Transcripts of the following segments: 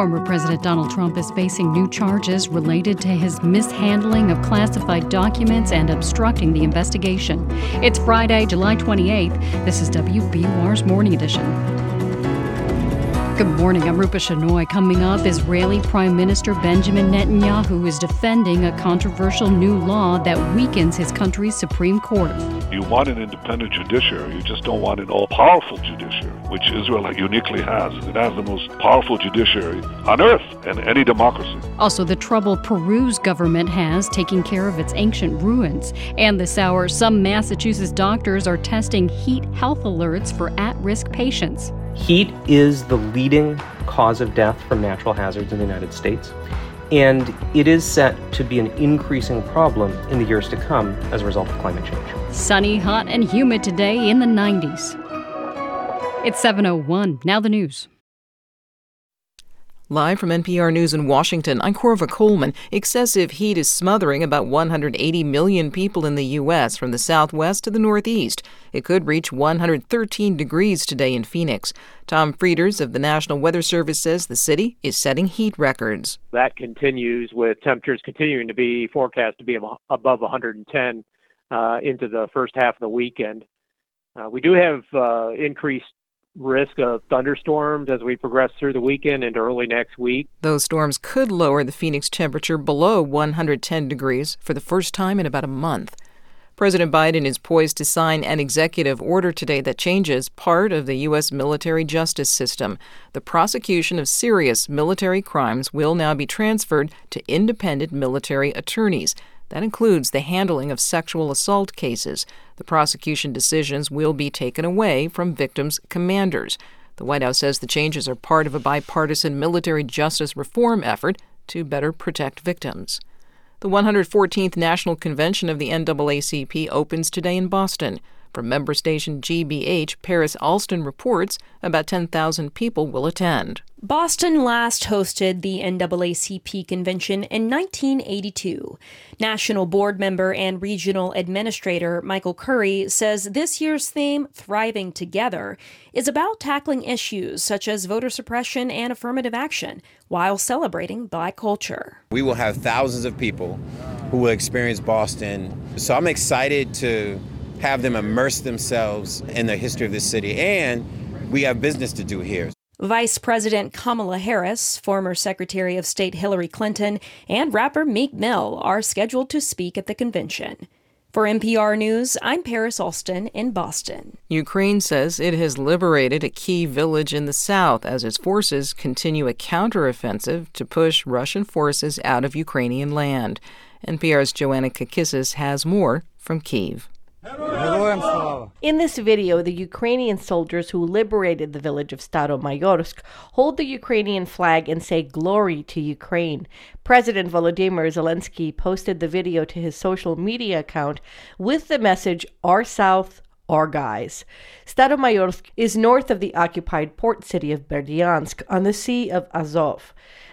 Former President Donald Trump is facing new charges related to his mishandling of classified documents and obstructing the investigation. It's Friday, July 28th. This is WBUR's Morning Edition. Good morning. I'm Rupa Shenoy. Coming up, Israeli Prime Minister Benjamin Netanyahu is defending a controversial new law that weakens his country's Supreme Court. You want an independent judiciary, you just don't want an all powerful judiciary, which Israel uniquely has. It has the most powerful judiciary on earth in any democracy. Also, the trouble Peru's government has taking care of its ancient ruins. And this hour, some Massachusetts doctors are testing heat health alerts for at risk patients. Heat is the leading cause of death from natural hazards in the United States, and it is set to be an increasing problem in the years to come as a result of climate change. Sunny, hot, and humid today in the 90s. It's 7:01. Now the news. Live from NPR News in Washington, I'm Korva Coleman. Excessive heat is smothering about 180 million people in the U.S. from the southwest to the northeast. It could reach 113 degrees today in Phoenix. Tom Frieders of the National Weather Service says the city is setting heat records. That continues with temperatures continuing to be forecast to be above 110 uh, into the first half of the weekend. Uh, we do have uh, increased risk of thunderstorms as we progress through the weekend into early next week. Those storms could lower the Phoenix temperature below 110 degrees for the first time in about a month. President Biden is poised to sign an executive order today that changes part of the U.S. military justice system. The prosecution of serious military crimes will now be transferred to independent military attorneys. That includes the handling of sexual assault cases. The prosecution decisions will be taken away from victims' commanders. The White House says the changes are part of a bipartisan military justice reform effort to better protect victims. The 114th National Convention of the NAACP opens today in Boston. From member station GBH, Paris Alston reports about 10,000 people will attend. Boston last hosted the NAACP convention in 1982. National board member and regional administrator Michael Curry says this year's theme, Thriving Together, is about tackling issues such as voter suppression and affirmative action while celebrating black culture. We will have thousands of people who will experience Boston. So I'm excited to have them immerse themselves in the history of this city. And we have business to do here. Vice President Kamala Harris, former Secretary of State Hillary Clinton, and rapper Meek Mill are scheduled to speak at the convention. For NPR News, I'm Paris Alston in Boston. Ukraine says it has liberated a key village in the south as its forces continue a counteroffensive to push Russian forces out of Ukrainian land. NPR's Joanna Kakissis has more from Kiev. In this video, the Ukrainian soldiers who liberated the village of Staromayorsk hold the Ukrainian flag and say glory to Ukraine. President Volodymyr Zelensky posted the video to his social media account with the message, Our South, our guys. Staromayorsk is north of the occupied port city of Berdyansk on the Sea of Azov.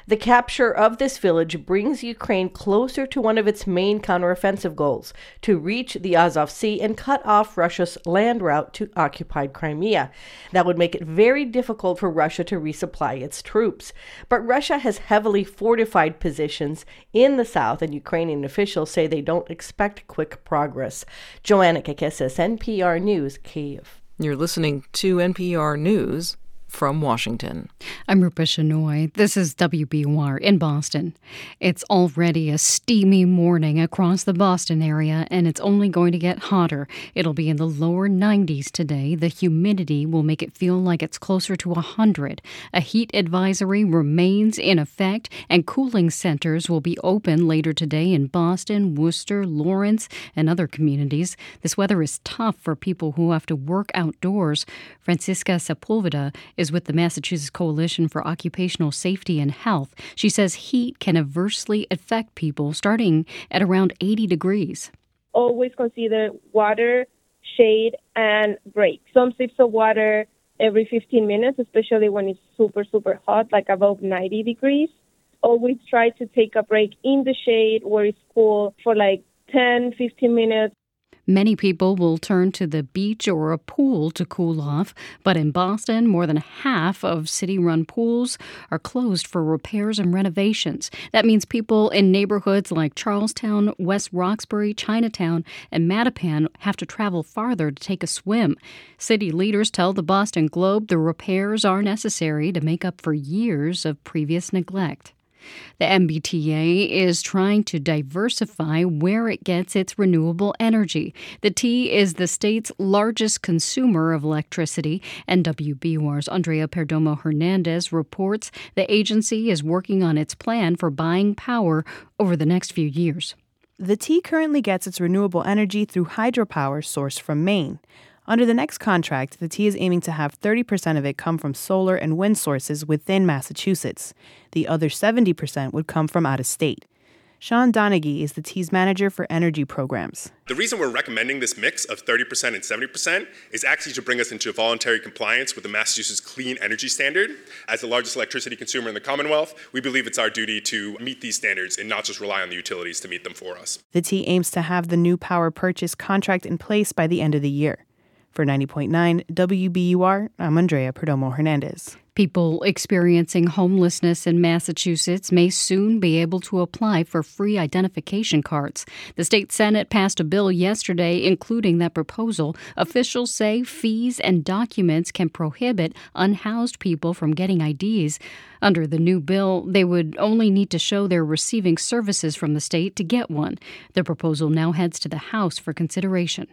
The capture of this village brings Ukraine closer to one of its main counteroffensive goals to reach the Azov Sea and cut off Russia's land route to occupied Crimea. That would make it very difficult for Russia to resupply its troops. But Russia has heavily fortified positions in the south, and Ukrainian officials say they don't expect quick progress. Joanna Kakissis, NPR News, Kiev. You're listening to NPR News from Washington. I'm Rupa Shenoy. This is WBUR in Boston. It's already a steamy morning across the Boston area, and it's only going to get hotter. It'll be in the lower 90s today. The humidity will make it feel like it's closer to 100. A heat advisory remains in effect, and cooling centers will be open later today in Boston, Worcester, Lawrence, and other communities. This weather is tough for people who have to work outdoors. Francisca Sepulveda is with the Massachusetts Coalition for Occupational Safety and Health. She says heat can adversely affect people starting at around 80 degrees. Always consider water, shade, and break. Some sips of water every 15 minutes, especially when it's super, super hot, like above 90 degrees. Always try to take a break in the shade where it's cool for like 10, 15 minutes Many people will turn to the beach or a pool to cool off, but in Boston, more than half of city run pools are closed for repairs and renovations. That means people in neighborhoods like Charlestown, West Roxbury, Chinatown, and Mattapan have to travel farther to take a swim. City leaders tell the Boston Globe the repairs are necessary to make up for years of previous neglect. The MBTA is trying to diversify where it gets its renewable energy. The T is the state's largest consumer of electricity, and WBUR's Andrea Perdomo Hernandez reports the agency is working on its plan for buying power over the next few years. The T currently gets its renewable energy through hydropower sourced from Maine. Under the next contract, the T is aiming to have 30% of it come from solar and wind sources within Massachusetts. The other 70% would come from out of state. Sean Donaghy is the T's manager for energy programs. The reason we're recommending this mix of 30% and 70% is actually to bring us into voluntary compliance with the Massachusetts Clean Energy Standard. As the largest electricity consumer in the Commonwealth, we believe it's our duty to meet these standards and not just rely on the utilities to meet them for us. The T aims to have the new power purchase contract in place by the end of the year. For 90.9 WBUR, I'm Andrea Perdomo Hernandez. People experiencing homelessness in Massachusetts may soon be able to apply for free identification cards. The state Senate passed a bill yesterday including that proposal. Officials say fees and documents can prohibit unhoused people from getting IDs. Under the new bill, they would only need to show they're receiving services from the state to get one. The proposal now heads to the House for consideration.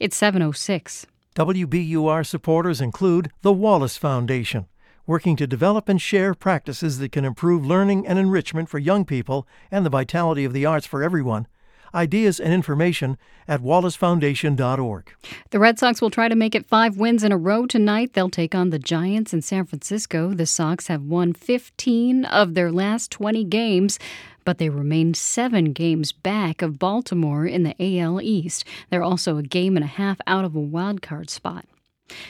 It's 706. WBUR supporters include the Wallace Foundation, working to develop and share practices that can improve learning and enrichment for young people and the vitality of the arts for everyone. Ideas and information at wallacefoundation.org. The Red Sox will try to make it five wins in a row tonight. They'll take on the Giants in San Francisco. The Sox have won 15 of their last 20 games but they remain seven games back of Baltimore in the AL East. They're also a game and a half out of a wild card spot.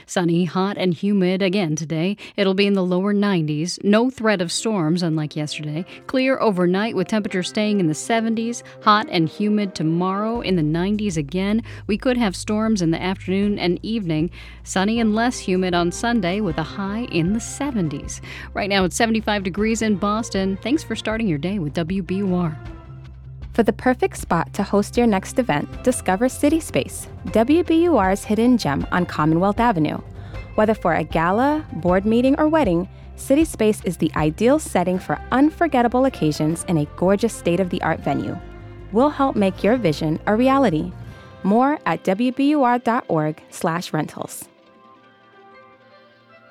Sunny, hot, and humid again today. It'll be in the lower 90s. No threat of storms, unlike yesterday. Clear overnight with temperatures staying in the 70s. Hot and humid tomorrow in the 90s again. We could have storms in the afternoon and evening. Sunny and less humid on Sunday with a high in the 70s. Right now it's 75 degrees in Boston. Thanks for starting your day with WBUR. For the perfect spot to host your next event, discover City Space, WBUR's hidden gem on Commonwealth Avenue. Whether for a gala, board meeting, or wedding, City Space is the ideal setting for unforgettable occasions in a gorgeous state of the art venue. We'll help make your vision a reality. More at wbur.org/rentals.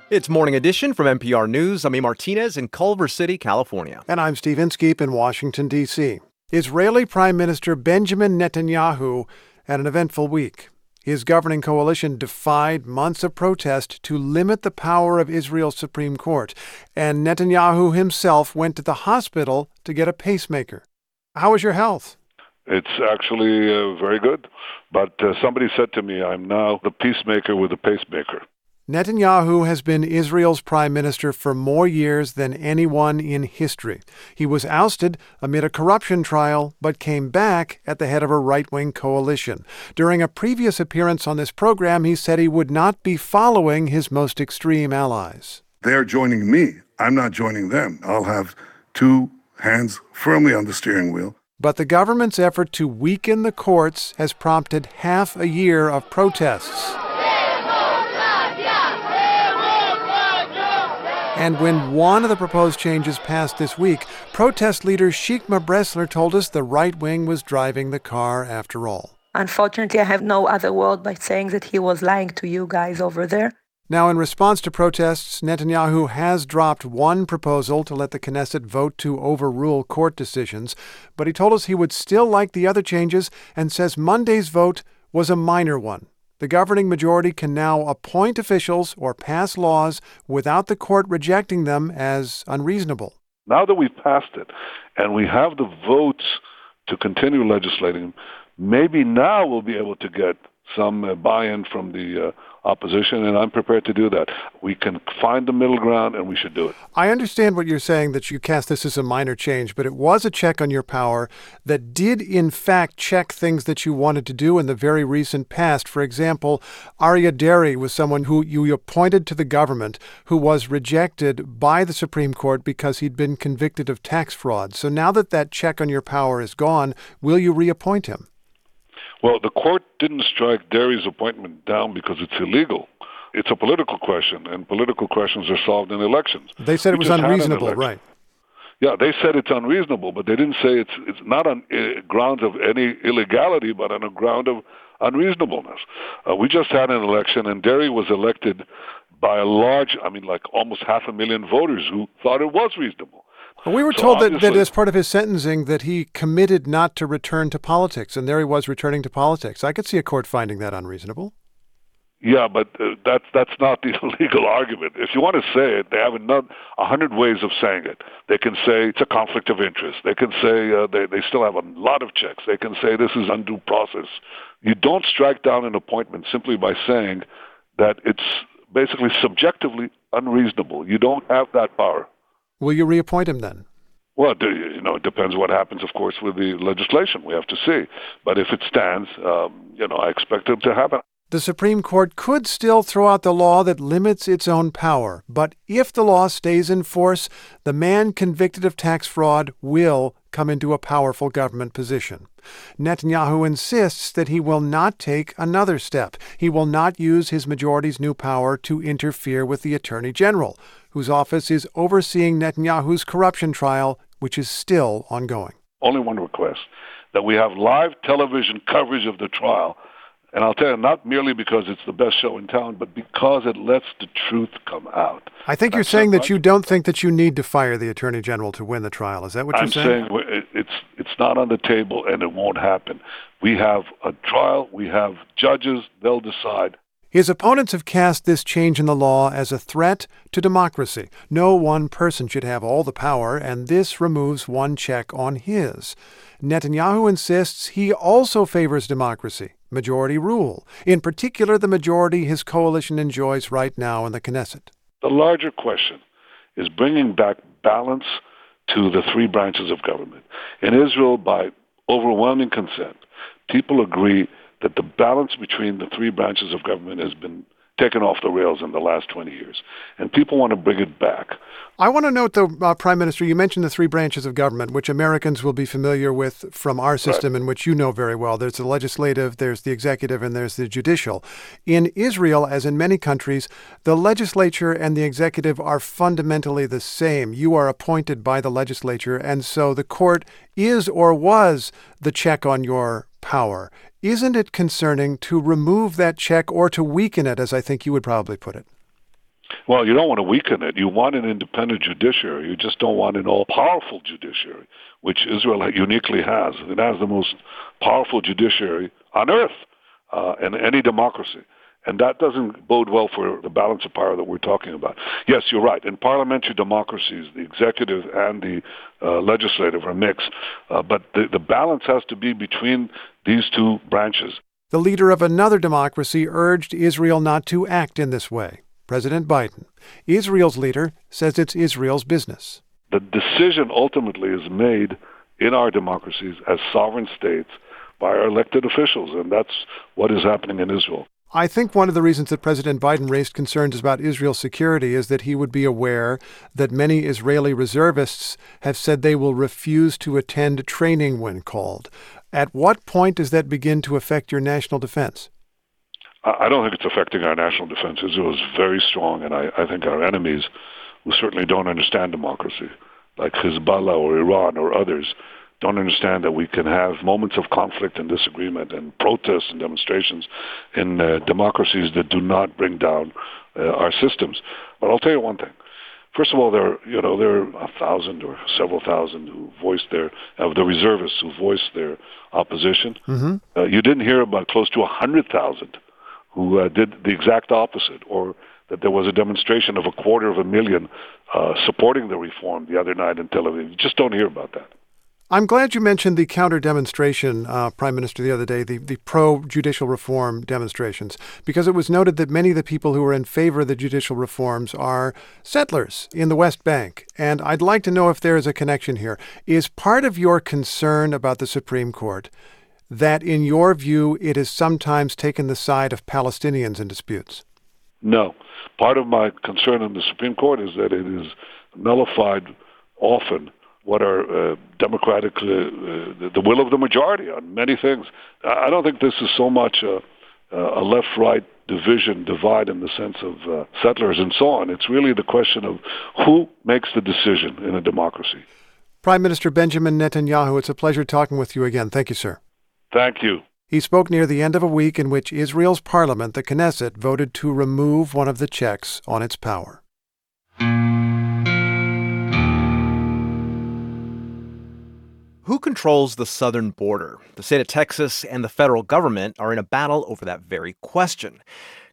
It's Morning Edition from NPR News. I'm E. Martinez in Culver City, California. And I'm Steve Inskeep in Washington, D.C. Israeli Prime Minister Benjamin Netanyahu had an eventful week. His governing coalition defied months of protest to limit the power of Israel's Supreme Court, and Netanyahu himself went to the hospital to get a pacemaker. How is your health? It's actually uh, very good, but uh, somebody said to me, I'm now the peacemaker with a pacemaker. Netanyahu has been Israel's prime minister for more years than anyone in history. He was ousted amid a corruption trial, but came back at the head of a right wing coalition. During a previous appearance on this program, he said he would not be following his most extreme allies. They're joining me. I'm not joining them. I'll have two hands firmly on the steering wheel. But the government's effort to weaken the courts has prompted half a year of protests. And when one of the proposed changes passed this week, protest leader Shikma Bressler told us the right wing was driving the car after all. Unfortunately, I have no other word by saying that he was lying to you guys over there. Now, in response to protests, Netanyahu has dropped one proposal to let the Knesset vote to overrule court decisions, but he told us he would still like the other changes and says Monday's vote was a minor one. The governing majority can now appoint officials or pass laws without the court rejecting them as unreasonable. Now that we've passed it and we have the votes to continue legislating, maybe now we'll be able to get some uh, buy-in from the uh, opposition, and I'm prepared to do that. We can find the middle ground, and we should do it. I understand what you're saying that you cast this as a minor change, but it was a check on your power that did, in fact, check things that you wanted to do in the very recent past. For example, Aryeh Deri was someone who you appointed to the government who was rejected by the Supreme Court because he'd been convicted of tax fraud. So now that that check on your power is gone, will you reappoint him? Well, the court didn't strike Deri's appointment down because it's illegal. It's a political question, and political questions are solved in elections. They said it was unreasonable, right? Yeah, they said it's unreasonable, but they didn't say it's it's not on uh, grounds of any illegality, but on a ground of unreasonableness. Uh, we just had an election, and Derry was elected by a large, I mean, like almost half a million voters who thought it was reasonable. Well, we were so told that, that as part of his sentencing that he committed not to return to politics, and there he was returning to politics. I could see a court finding that unreasonable. Yeah, but uh, that's that's not the legal argument. If you want to say it, they have a hundred ways of saying it. They can say it's a conflict of interest. They can say uh, they they still have a lot of checks. They can say this is undue process. You don't strike down an appointment simply by saying that it's basically subjectively unreasonable. You don't have that power. Will you reappoint him then? Well, you know, it depends what happens, of course, with the legislation. We have to see. But if it stands, um, you know, I expect it to happen. The Supreme Court could still throw out the law that limits its own power, but if the law stays in force, the man convicted of tax fraud will come into a powerful government position. Netanyahu insists that he will not take another step. He will not use his majority's new power to interfere with the Attorney General, whose office is overseeing Netanyahu's corruption trial, which is still ongoing. Only one request that we have live television coverage of the trial and I'll tell you, not merely because it's the best show in town, but because it lets the truth come out. I think you're saying that you don't think that you need to fire the attorney general to win the trial. Is that what you're saying? I'm saying? saying it's it's not on the table, and it won't happen. We have a trial. We have judges. They'll decide. His opponents have cast this change in the law as a threat to democracy. No one person should have all the power, and this removes one check on his. Netanyahu insists he also favors democracy majority rule, in particular the majority his coalition enjoys right now in the Knesset. The larger question is bringing back balance to the three branches of government. In Israel, by overwhelming consent, people agree that the balance between the three branches of government has been taken off the rails in the last 20 years, and people want to bring it back. I want to note, though, uh, Prime Minister, you mentioned the three branches of government, which Americans will be familiar with from our system, right. and which you know very well. There's the legislative, there's the executive, and there's the judicial. In Israel, as in many countries, the legislature and the executive are fundamentally the same. You are appointed by the legislature, and so the court is or was the check on your power. Isn't it concerning to remove that check or to weaken it, as I think you would probably put it? Well, you don't want to weaken it. You want an independent judiciary. You just don't want an all powerful judiciary, which Israel uniquely has. It has the most powerful judiciary on earth uh, in any democracy. And that doesn't bode well for the balance of power that we're talking about. Yes, you're right. In parliamentary democracies, the executive and the uh, legislative are mixed. Uh, but the, the balance has to be between these two branches. The leader of another democracy urged Israel not to act in this way. President Biden. Israel's leader says it's Israel's business. The decision ultimately is made in our democracies as sovereign states by our elected officials, and that's what is happening in Israel. I think one of the reasons that President Biden raised concerns about Israel's security is that he would be aware that many Israeli reservists have said they will refuse to attend training when called. At what point does that begin to affect your national defense? I don't think it's affecting our national defense. Israel is very strong, and I, I think our enemies, who certainly don't understand democracy, like Hezbollah or Iran or others, don't understand that we can have moments of conflict and disagreement and protests and demonstrations in uh, democracies that do not bring down uh, our systems. But I'll tell you one thing. First of all, there are, you know there are a thousand or several thousand who voiced their of the reservists who voiced their opposition. Mm-hmm. Uh, you didn't hear about close to a hundred thousand who uh, did the exact opposite, or that there was a demonstration of a quarter of a million uh, supporting the reform the other night in Tel Aviv. You just don't hear about that. I'm glad you mentioned the counter demonstration, uh, Prime Minister, the other day, the, the pro judicial reform demonstrations, because it was noted that many of the people who are in favor of the judicial reforms are settlers in the West Bank. And I'd like to know if there is a connection here. Is part of your concern about the Supreme Court that, in your view, it has sometimes taken the side of Palestinians in disputes? No. Part of my concern in the Supreme Court is that it is nullified often what are uh, democratic, uh, uh, the will of the majority on many things. I don't think this is so much a, a left-right division, divide in the sense of uh, settlers and so on. It's really the question of who makes the decision in a democracy. Prime Minister Benjamin Netanyahu, it's a pleasure talking with you again. Thank you, sir. Thank you. He spoke near the end of a week in which Israel's parliament, the Knesset, voted to remove one of the checks on its power. Who controls the southern border? The state of Texas and the federal government are in a battle over that very question.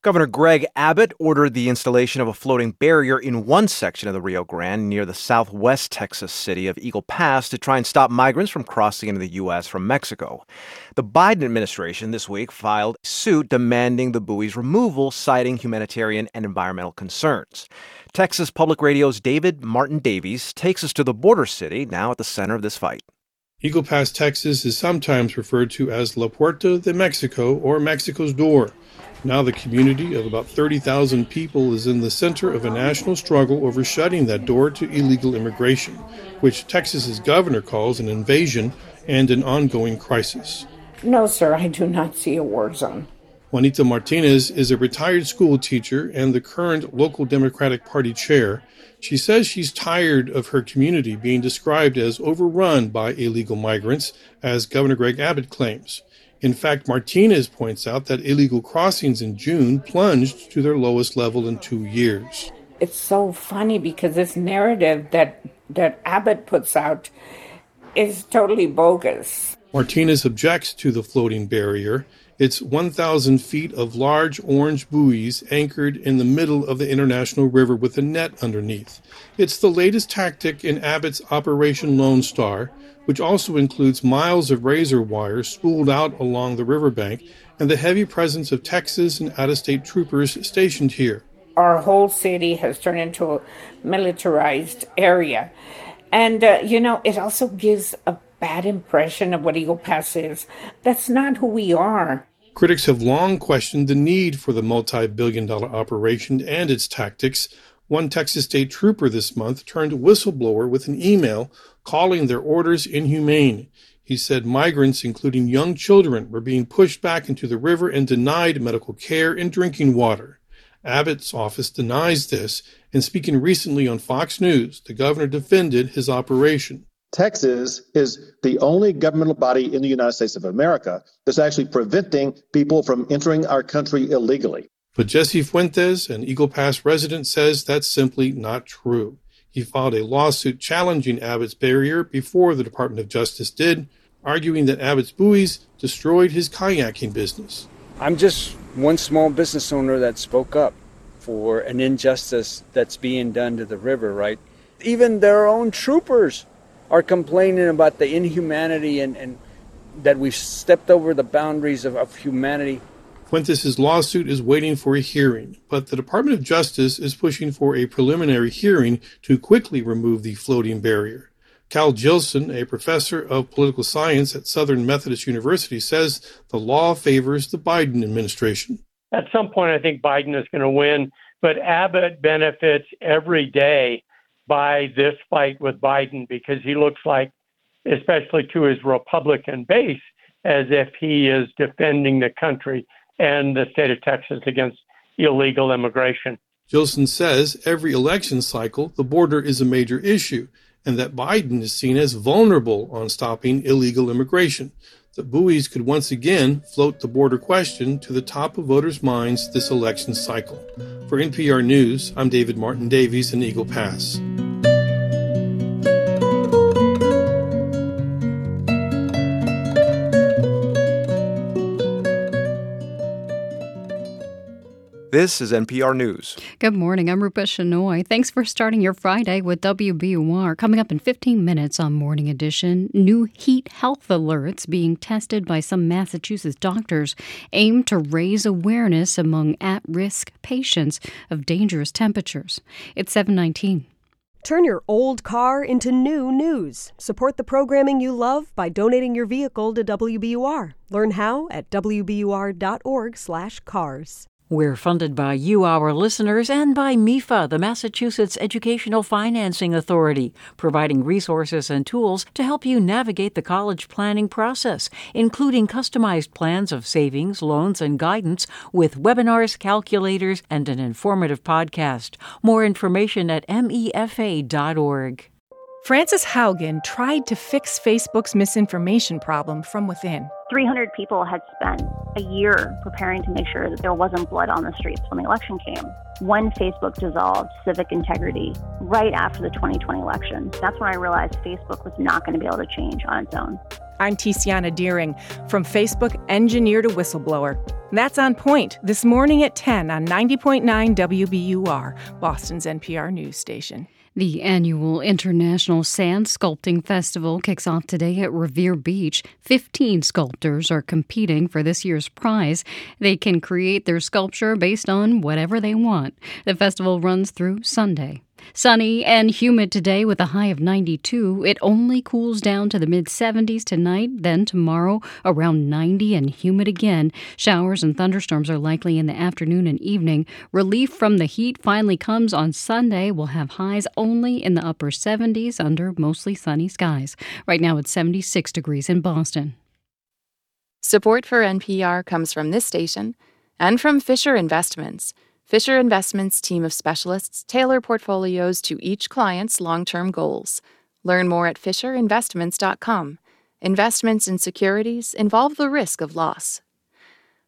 Governor Greg Abbott ordered the installation of a floating barrier in one section of the Rio Grande near the southwest Texas city of Eagle Pass to try and stop migrants from crossing into the U.S. from Mexico. The Biden administration this week filed suit demanding the buoy's removal, citing humanitarian and environmental concerns. Texas Public Radio's David Martin Davies takes us to the border city, now at the center of this fight. Eagle Pass, Texas is sometimes referred to as La Puerta de Mexico or Mexico's Door. Now, the community of about 30,000 people is in the center of a national struggle over shutting that door to illegal immigration, which Texas's governor calls an invasion and an ongoing crisis. No, sir, I do not see a war zone. Juanita Martinez is a retired school teacher and the current local Democratic Party chair. She says she's tired of her community being described as overrun by illegal migrants, as Governor Greg Abbott claims. In fact, Martinez points out that illegal crossings in June plunged to their lowest level in two years. It's so funny because this narrative that that Abbott puts out is totally bogus. Martinez objects to the floating barrier it's 1,000 feet of large orange buoys anchored in the middle of the International River with a net underneath. It's the latest tactic in Abbott's Operation Lone Star, which also includes miles of razor wire spooled out along the riverbank and the heavy presence of Texas and out of state troopers stationed here. Our whole city has turned into a militarized area. And, uh, you know, it also gives a bad impression of what Eagle Pass is. That's not who we are. Critics have long questioned the need for the multi billion dollar operation and its tactics. One Texas state trooper this month turned whistleblower with an email calling their orders inhumane. He said migrants, including young children, were being pushed back into the river and denied medical care and drinking water. Abbott's office denies this, and speaking recently on Fox News, the governor defended his operation. Texas is the only governmental body in the United States of America that's actually preventing people from entering our country illegally. But Jesse Fuentes, an Eagle Pass resident, says that's simply not true. He filed a lawsuit challenging Abbott's barrier before the Department of Justice did, arguing that Abbott's buoys destroyed his kayaking business. I'm just one small business owner that spoke up for an injustice that's being done to the river, right? Even their own troopers are complaining about the inhumanity and, and that we've stepped over the boundaries of, of humanity. Fuentes' lawsuit is waiting for a hearing, but the Department of Justice is pushing for a preliminary hearing to quickly remove the floating barrier. Cal Jillson, a professor of political science at Southern Methodist University, says the law favors the Biden administration. At some point, I think Biden is going to win, but Abbott benefits every day by this fight with Biden because he looks like, especially to his Republican base, as if he is defending the country and the state of Texas against illegal immigration. Jillson says every election cycle, the border is a major issue, and that Biden is seen as vulnerable on stopping illegal immigration. The buoys could once again float the border question to the top of voters' minds this election cycle. For NPR News, I'm David Martin Davies in Eagle Pass. This is NPR News. Good morning. I'm Rupa Shenoy. Thanks for starting your Friday with WBUR. Coming up in 15 minutes on Morning Edition, new heat health alerts being tested by some Massachusetts doctors aim to raise awareness among at-risk patients of dangerous temperatures. It's 719. Turn your old car into new news. Support the programming you love by donating your vehicle to WBUR. Learn how at wbur.org/cars. We're funded by you, our listeners, and by MEFA, the Massachusetts Educational Financing Authority, providing resources and tools to help you navigate the college planning process, including customized plans of savings, loans, and guidance with webinars, calculators, and an informative podcast. More information at mefa.org. Frances Haugen tried to fix Facebook's misinformation problem from within. 300 people had spent a year preparing to make sure that there wasn't blood on the streets when the election came. When Facebook dissolved civic integrity right after the 2020 election, that's when I realized Facebook was not going to be able to change on its own. I'm Tiziana Dearing from Facebook Engineer to Whistleblower. That's on point this morning at 10 on 90.9 WBUR, Boston's NPR news station. The annual International Sand Sculpting Festival kicks off today at Revere Beach. 15 sculptors are competing for this year's prize. They can create their sculpture based on whatever they want. The festival runs through Sunday. Sunny and humid today with a high of 92. It only cools down to the mid 70s tonight. Then tomorrow, around 90 and humid again. Showers and thunderstorms are likely in the afternoon and evening. Relief from the heat finally comes on Sunday. We'll have highs only in the upper 70s under mostly sunny skies. Right now it's 76 degrees in Boston. Support for NPR comes from this station and from Fisher Investments. Fisher Investments' team of specialists tailor portfolios to each client's long term goals. Learn more at FisherInvestments.com. Investments in securities involve the risk of loss.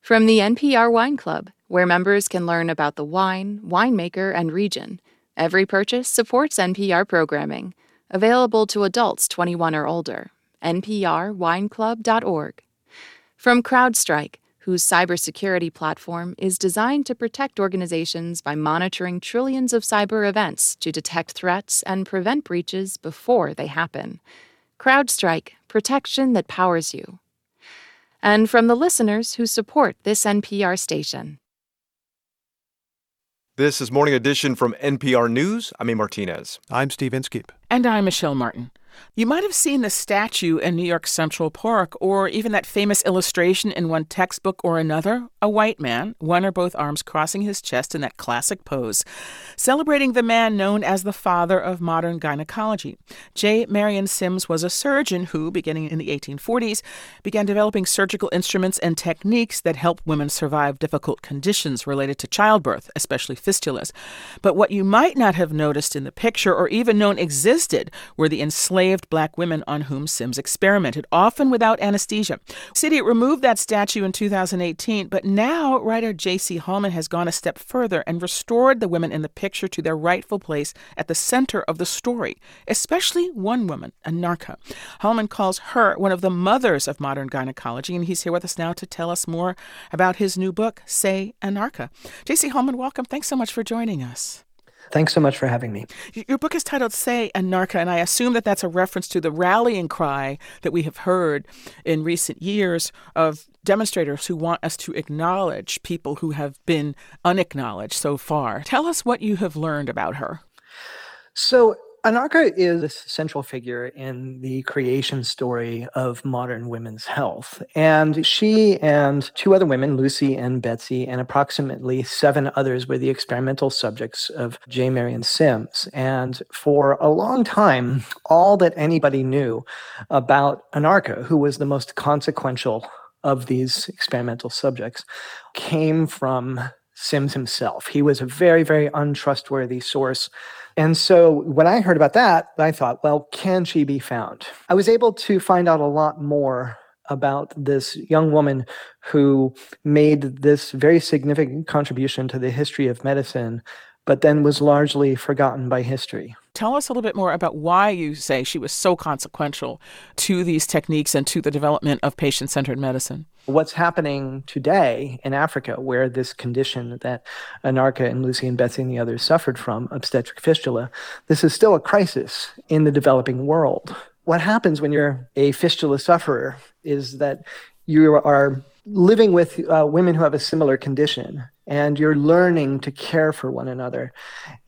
From the NPR Wine Club, where members can learn about the wine, winemaker, and region, every purchase supports NPR programming. Available to adults 21 or older. NPRWineClub.org. From CrowdStrike, whose cybersecurity platform is designed to protect organizations by monitoring trillions of cyber events to detect threats and prevent breaches before they happen. CrowdStrike, protection that powers you. And from the listeners who support this NPR station. This is Morning Edition from NPR News. I'm A. Martinez. I'm Steve Inskeep. And I'm Michelle Martin. You might have seen the statue in New York Central Park, or even that famous illustration in one textbook or another a white man, one or both arms crossing his chest in that classic pose, celebrating the man known as the father of modern gynecology. J. Marion Sims was a surgeon who, beginning in the 1840s, began developing surgical instruments and techniques that help women survive difficult conditions related to childbirth, especially fistulas. But what you might not have noticed in the picture or even known existed were the enslaved black women on whom Sims experimented, often without anesthesia. City removed that statue in 2018, but now writer J.C. Hallman has gone a step further and restored the women in the picture to their rightful place at the center of the story, especially one woman, Anarcha. Hallman calls her one of the mothers of modern gynecology, and he's here with us now to tell us more about his new book, Say Anarcha. J.C. Hallman, welcome. Thanks so much for joining us. Thanks so much for having me. Your book is titled Say Anarcha, and I assume that that's a reference to the rallying cry that we have heard in recent years of demonstrators who want us to acknowledge people who have been unacknowledged so far. Tell us what you have learned about her. So, Anarcha is a central figure in the creation story of modern women's health. And she and two other women, Lucy and Betsy, and approximately seven others were the experimental subjects of J. Marion Sims. And for a long time, all that anybody knew about Anarcha, who was the most consequential of these experimental subjects, came from Sims himself. He was a very, very untrustworthy source and so when I heard about that, I thought, well, can she be found? I was able to find out a lot more about this young woman who made this very significant contribution to the history of medicine, but then was largely forgotten by history. Tell us a little bit more about why you say she was so consequential to these techniques and to the development of patient centered medicine. What's happening today in Africa, where this condition that Anarcha and Lucy and Betsy and the others suffered from, obstetric fistula, this is still a crisis in the developing world. What happens when you're a fistula sufferer is that you are living with uh, women who have a similar condition and you're learning to care for one another.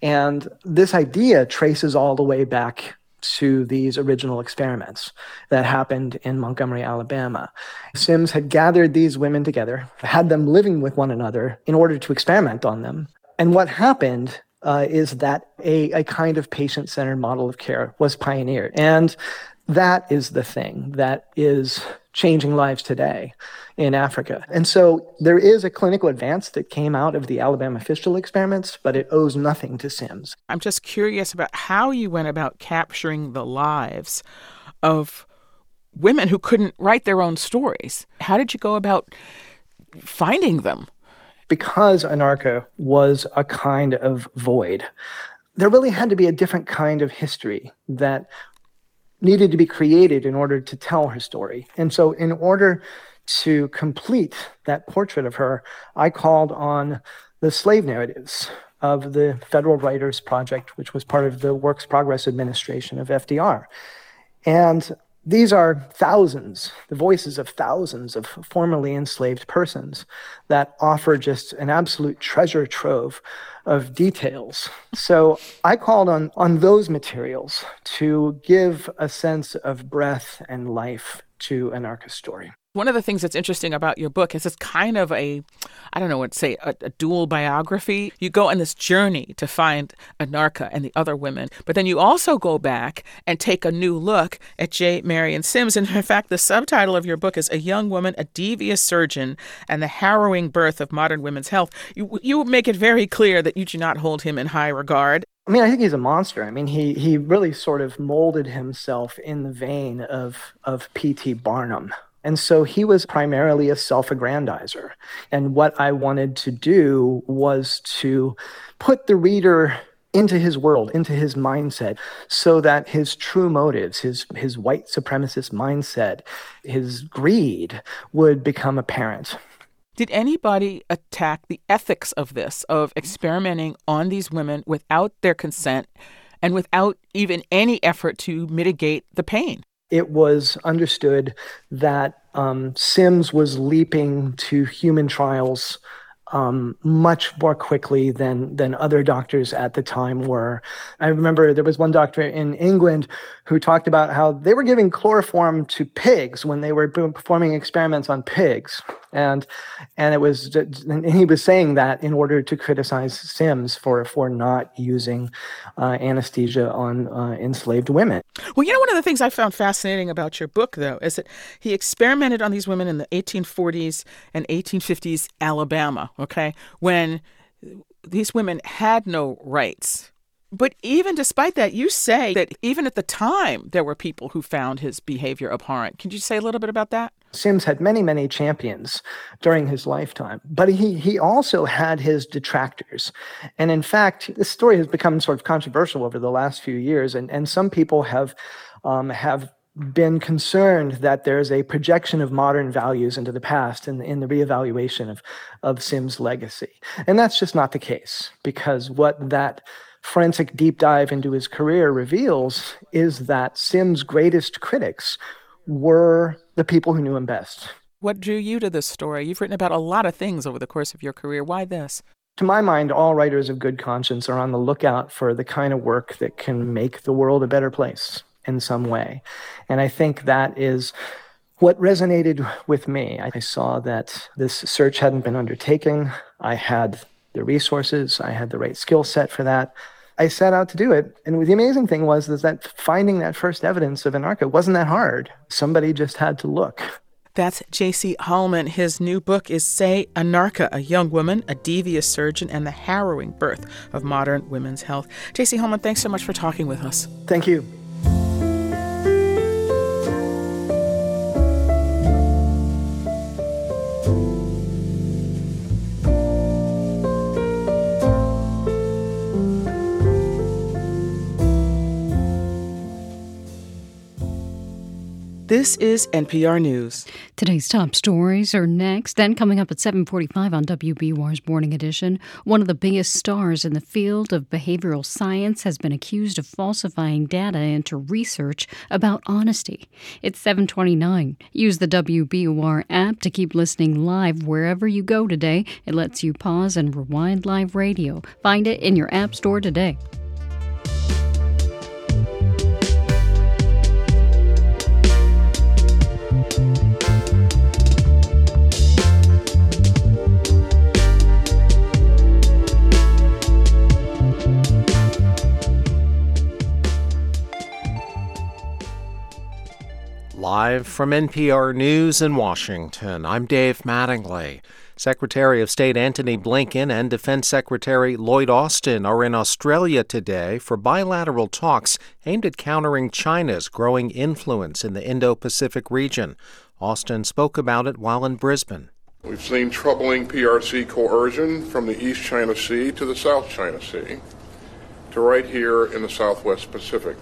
And this idea traces all the way back to these original experiments that happened in Montgomery, Alabama. Sims had gathered these women together, had them living with one another in order to experiment on them. And what happened uh, is that a, a kind of patient centered model of care was pioneered. And that is the thing that is changing lives today in Africa. And so there is a clinical advance that came out of the Alabama fistula experiments, but it owes nothing to Sims. I'm just curious about how you went about capturing the lives of women who couldn't write their own stories. How did you go about finding them? Because Anarcha was a kind of void, there really had to be a different kind of history that needed to be created in order to tell her story. And so, in order to complete that portrait of her, I called on the slave narratives of the Federal Writers Project, which was part of the Works Progress Administration of FDR. And these are thousands, the voices of thousands of formerly enslaved persons that offer just an absolute treasure trove of details. So I called on, on those materials to give a sense of breath and life to Anarcha's story. One of the things that's interesting about your book is it's kind of a, I don't know what to say, a, a, dual biography. You go on this journey to find Anarcha and the other women, but then you also go back and take a new look at J. Marion Sims. And in fact, the subtitle of your book is A Young Woman, a Devious Surgeon, and the Harrowing Birth of Modern Women's Health. You, you make it very clear that you do not hold him in high regard. I mean, I think he's a monster. I mean, he he really sort of molded himself in the vein of of P.T. Barnum. And so he was primarily a self aggrandizer. And what I wanted to do was to put the reader into his world, into his mindset, so that his true motives, his, his white supremacist mindset, his greed would become apparent. Did anybody attack the ethics of this, of experimenting on these women without their consent and without even any effort to mitigate the pain? It was understood that um, Sims was leaping to human trials um, much more quickly than than other doctors at the time were. I remember there was one doctor in England who talked about how they were giving chloroform to pigs when they were performing experiments on pigs, and and it was and he was saying that in order to criticize Sims for for not using uh, anesthesia on uh, enslaved women. Well, you know, one of the things I found fascinating about your book, though, is that he experimented on these women in the 1840s and 1850s Alabama. Okay, when these women had no rights but even despite that, you say that even at the time, there were people who found his behavior abhorrent. Can you say a little bit about that? Sims had many, many champions during his lifetime, but he, he also had his detractors. And in fact, this story has become sort of controversial over the last few years, and, and some people have, um, have been concerned that there's a projection of modern values into the past in, in the reevaluation of, of Sims' legacy. And that's just not the case, because what that forensic deep dive into his career reveals is that Sims' greatest critics were the people who knew him best. What drew you to this story? You've written about a lot of things over the course of your career. Why this? To my mind, all writers of good conscience are on the lookout for the kind of work that can make the world a better place in some way. And I think that is what resonated with me. I saw that this search hadn't been undertaken. I had the resources, I had the right skill set for that. I set out to do it. And the amazing thing was is that finding that first evidence of Anarcha wasn't that hard. Somebody just had to look. That's J.C. Hallman. His new book is Say Anarcha, a young woman, a devious surgeon, and the harrowing birth of modern women's health. J.C. Hallman, thanks so much for talking with us. Thank you. This is NPR News. Today's top stories are next. Then coming up at 7:45 on WBUR's Morning Edition, one of the biggest stars in the field of behavioral science has been accused of falsifying data into research about honesty. It's 7:29. Use the WBUR app to keep listening live wherever you go today. It lets you pause and rewind live radio. Find it in your app store today. Live from NPR News in Washington, I'm Dave Mattingly. Secretary of State Antony Blinken and Defense Secretary Lloyd Austin are in Australia today for bilateral talks aimed at countering China's growing influence in the Indo Pacific region. Austin spoke about it while in Brisbane. We've seen troubling PRC coercion from the East China Sea to the South China Sea to right here in the Southwest Pacific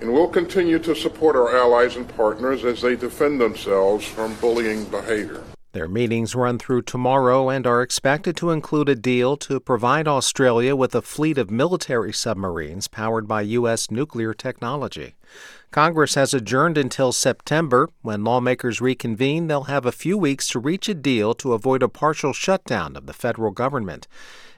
and we'll continue to support our allies and partners as they defend themselves from bullying behavior. Their meetings run through tomorrow and are expected to include a deal to provide Australia with a fleet of military submarines powered by U.S. nuclear technology. Congress has adjourned until September. When lawmakers reconvene, they'll have a few weeks to reach a deal to avoid a partial shutdown of the federal government.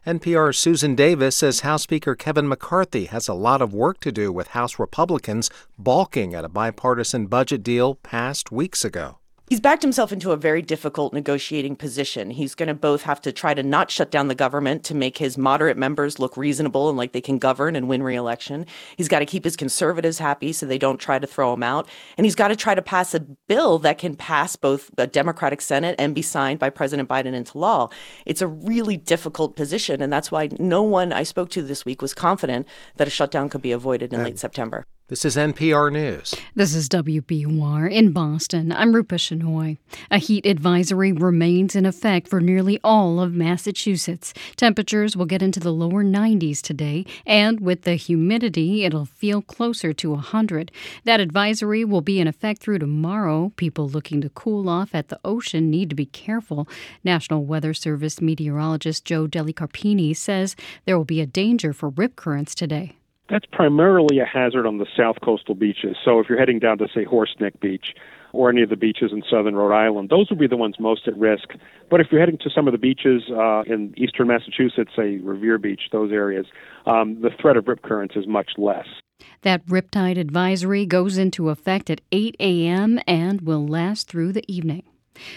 NPR's Susan Davis says House Speaker Kevin McCarthy has a lot of work to do with House Republicans balking at a bipartisan budget deal passed weeks ago he's backed himself into a very difficult negotiating position. He's going to both have to try to not shut down the government to make his moderate members look reasonable and like they can govern and win re-election. He's got to keep his conservatives happy so they don't try to throw him out. And he's got to try to pass a bill that can pass both a Democratic Senate and be signed by President Biden into law. It's a really difficult position, and that's why no one I spoke to this week was confident that a shutdown could be avoided in and late September. This is NPR News. This is WBUR in Boston. I'm Rupa Shenoy. A heat advisory remains in effect for nearly all of Massachusetts. Temperatures will get into the lower 90s today, and with the humidity, it'll feel closer to 100. That advisory will be in effect through tomorrow. People looking to cool off at the ocean need to be careful. National Weather Service meteorologist Joe DelliCarpini says there will be a danger for rip currents today that's primarily a hazard on the south coastal beaches. So if you're heading down to, say, Horseneck Beach or any of the beaches in southern Rhode Island, those would be the ones most at risk. But if you're heading to some of the beaches uh, in eastern Massachusetts, say Revere Beach, those areas, um, the threat of rip currents is much less. That riptide advisory goes into effect at 8 a.m. and will last through the evening.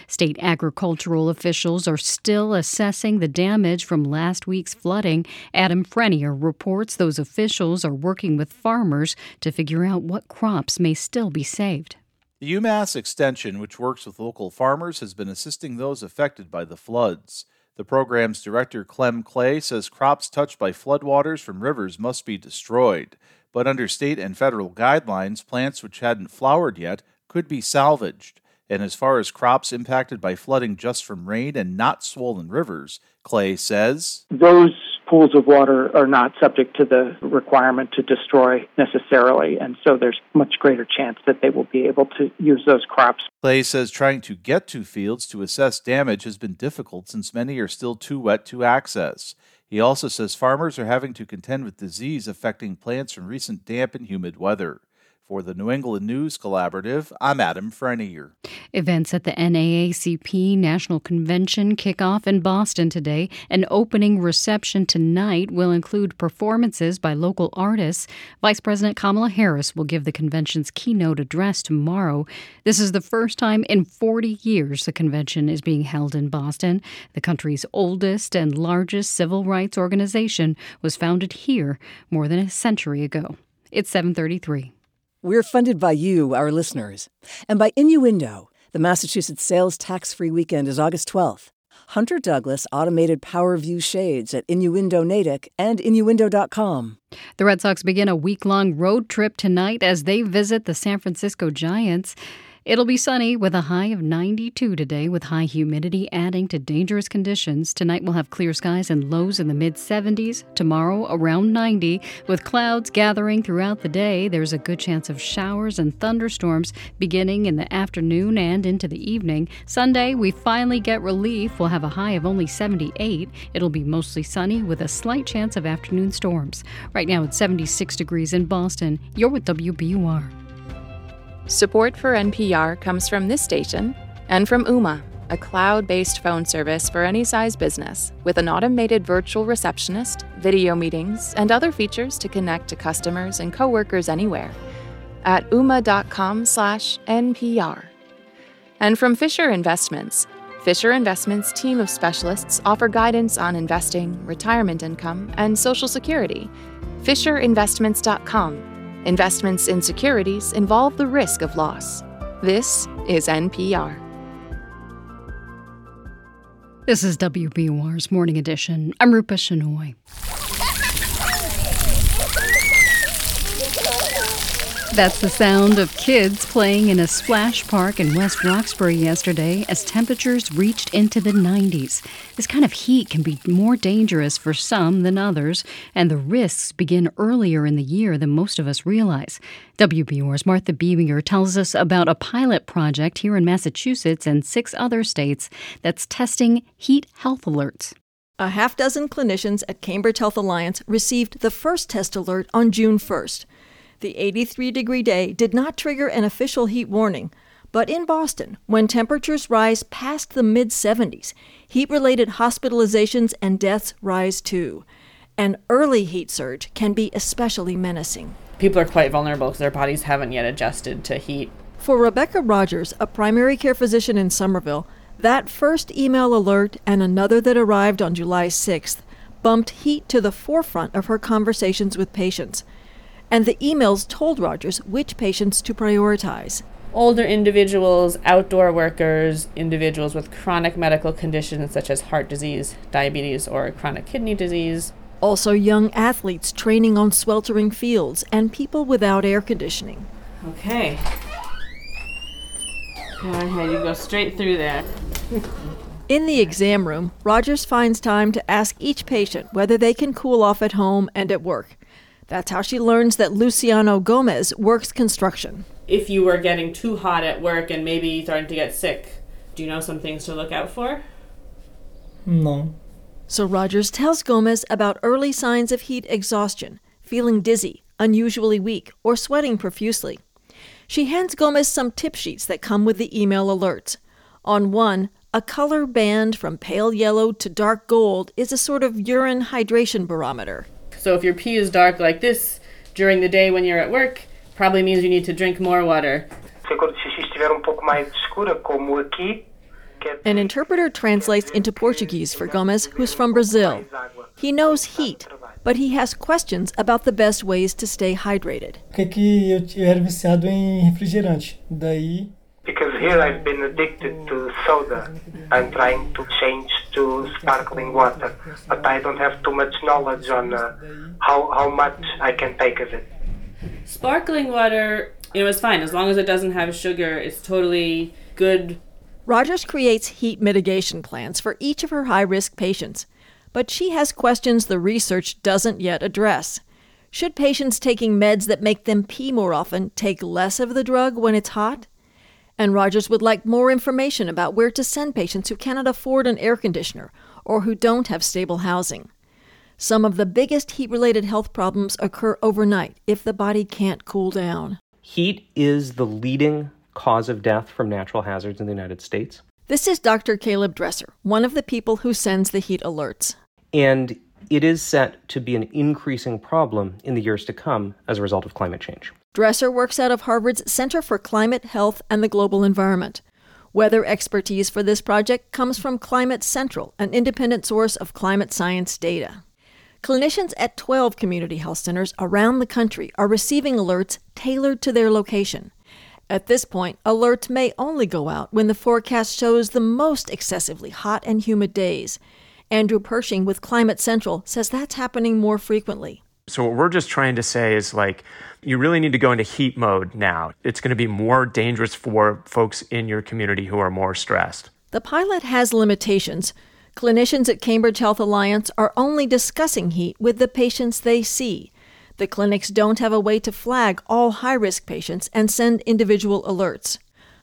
State agricultural officials are still assessing the damage from last week's flooding. Adam Frenier reports those officials are working with farmers to figure out what crops may still be saved. The UMass Extension, which works with local farmers, has been assisting those affected by the floods. The program's director, Clem Clay, says crops touched by floodwaters from rivers must be destroyed. But under state and federal guidelines, plants which hadn't flowered yet could be salvaged. And as far as crops impacted by flooding just from rain and not swollen rivers, Clay says those pools of water are not subject to the requirement to destroy necessarily, and so there's much greater chance that they will be able to use those crops. Clay says trying to get to fields to assess damage has been difficult since many are still too wet to access. He also says farmers are having to contend with disease affecting plants from recent damp and humid weather. For the New England News Collaborative, I'm Adam Frenier. Events at the NAACP National Convention kick off in Boston today. An opening reception tonight will include performances by local artists. Vice President Kamala Harris will give the convention's keynote address tomorrow. This is the first time in 40 years the convention is being held in Boston. The country's oldest and largest civil rights organization was founded here more than a century ago. It's 733. We're funded by you, our listeners, and by Innuendo. The Massachusetts sales tax free weekend is August 12th. Hunter Douglas automated power view shades at Innuendo Natick and Innuendo.com. The Red Sox begin a week long road trip tonight as they visit the San Francisco Giants. It'll be sunny with a high of 92 today, with high humidity adding to dangerous conditions. Tonight we'll have clear skies and lows in the mid 70s. Tomorrow, around 90, with clouds gathering throughout the day. There's a good chance of showers and thunderstorms beginning in the afternoon and into the evening. Sunday, we finally get relief. We'll have a high of only 78. It'll be mostly sunny with a slight chance of afternoon storms. Right now it's 76 degrees in Boston. You're with WBUR. Support for NPR comes from this station and from Ooma, a cloud based phone service for any size business with an automated virtual receptionist, video meetings, and other features to connect to customers and coworkers anywhere at ooma.com slash NPR. And from Fisher Investments. Fisher Investments' team of specialists offer guidance on investing, retirement income, and Social Security. FisherInvestments.com Investments in securities involve the risk of loss. This is NPR. This is WBUR's Morning Edition. I'm Rupa Shenoy. That's the sound of kids playing in a splash park in West Roxbury yesterday as temperatures reached into the 90s. This kind of heat can be more dangerous for some than others, and the risks begin earlier in the year than most of us realize. WBUR's Martha Bebinger tells us about a pilot project here in Massachusetts and six other states that's testing heat health alerts. A half dozen clinicians at Cambridge Health Alliance received the first test alert on June 1st. The 83 degree day did not trigger an official heat warning, but in Boston, when temperatures rise past the mid 70s, heat related hospitalizations and deaths rise too. An early heat surge can be especially menacing. People are quite vulnerable because their bodies haven't yet adjusted to heat. For Rebecca Rogers, a primary care physician in Somerville, that first email alert and another that arrived on July 6th bumped heat to the forefront of her conversations with patients and the emails told Rogers which patients to prioritize. Older individuals, outdoor workers, individuals with chronic medical conditions such as heart disease, diabetes, or chronic kidney disease. Also, young athletes training on sweltering fields and people without air conditioning. Okay. Go ahead, you go straight through there. In the exam room, Rogers finds time to ask each patient whether they can cool off at home and at work. That's how she learns that Luciano Gomez works construction. If you were getting too hot at work and maybe starting to get sick, do you know some things to look out for? No. So Rogers tells Gomez about early signs of heat exhaustion, feeling dizzy, unusually weak, or sweating profusely. She hands Gomez some tip sheets that come with the email alerts. On one, a color band from pale yellow to dark gold is a sort of urine hydration barometer. So if your pee is dark like this during the day when you're at work, probably means you need to drink more water. An interpreter translates into Portuguese for Gomez, who's from Brazil. He knows heat, but he has questions about the best ways to stay hydrated. Because here I've been addicted to soda. I'm trying to change to sparkling water, but I don't have too much knowledge on uh, how, how much I can take of it. Sparkling water, you know, is fine as long as it doesn't have sugar. It's totally good. Rogers creates heat mitigation plans for each of her high risk patients, but she has questions the research doesn't yet address. Should patients taking meds that make them pee more often take less of the drug when it's hot? And Rogers would like more information about where to send patients who cannot afford an air conditioner or who don't have stable housing. Some of the biggest heat related health problems occur overnight if the body can't cool down. Heat is the leading cause of death from natural hazards in the United States. This is Dr. Caleb Dresser, one of the people who sends the heat alerts. And it is set to be an increasing problem in the years to come as a result of climate change. Dresser works out of Harvard's Center for Climate, Health, and the Global Environment. Weather expertise for this project comes from Climate Central, an independent source of climate science data. Clinicians at 12 community health centers around the country are receiving alerts tailored to their location. At this point, alerts may only go out when the forecast shows the most excessively hot and humid days. Andrew Pershing with Climate Central says that's happening more frequently. So, what we're just trying to say is like, you really need to go into heat mode now. It's going to be more dangerous for folks in your community who are more stressed. The pilot has limitations. Clinicians at Cambridge Health Alliance are only discussing heat with the patients they see. The clinics don't have a way to flag all high risk patients and send individual alerts.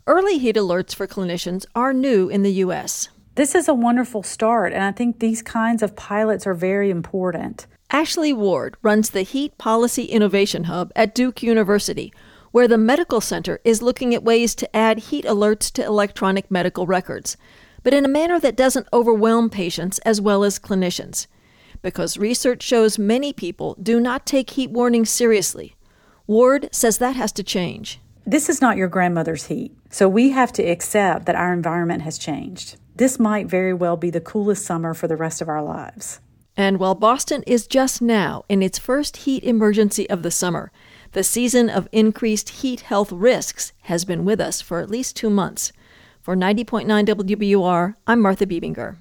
Early heat alerts for clinicians are new in the U.S. This is a wonderful start, and I think these kinds of pilots are very important. Ashley Ward runs the Heat Policy Innovation Hub at Duke University, where the medical center is looking at ways to add heat alerts to electronic medical records, but in a manner that doesn't overwhelm patients as well as clinicians because research shows many people do not take heat warnings seriously. Ward says that has to change. This is not your grandmother's heat, so we have to accept that our environment has changed. This might very well be the coolest summer for the rest of our lives. And while Boston is just now in its first heat emergency of the summer, the season of increased heat health risks has been with us for at least two months. For 90.9 WBUR, I'm Martha Bebinger.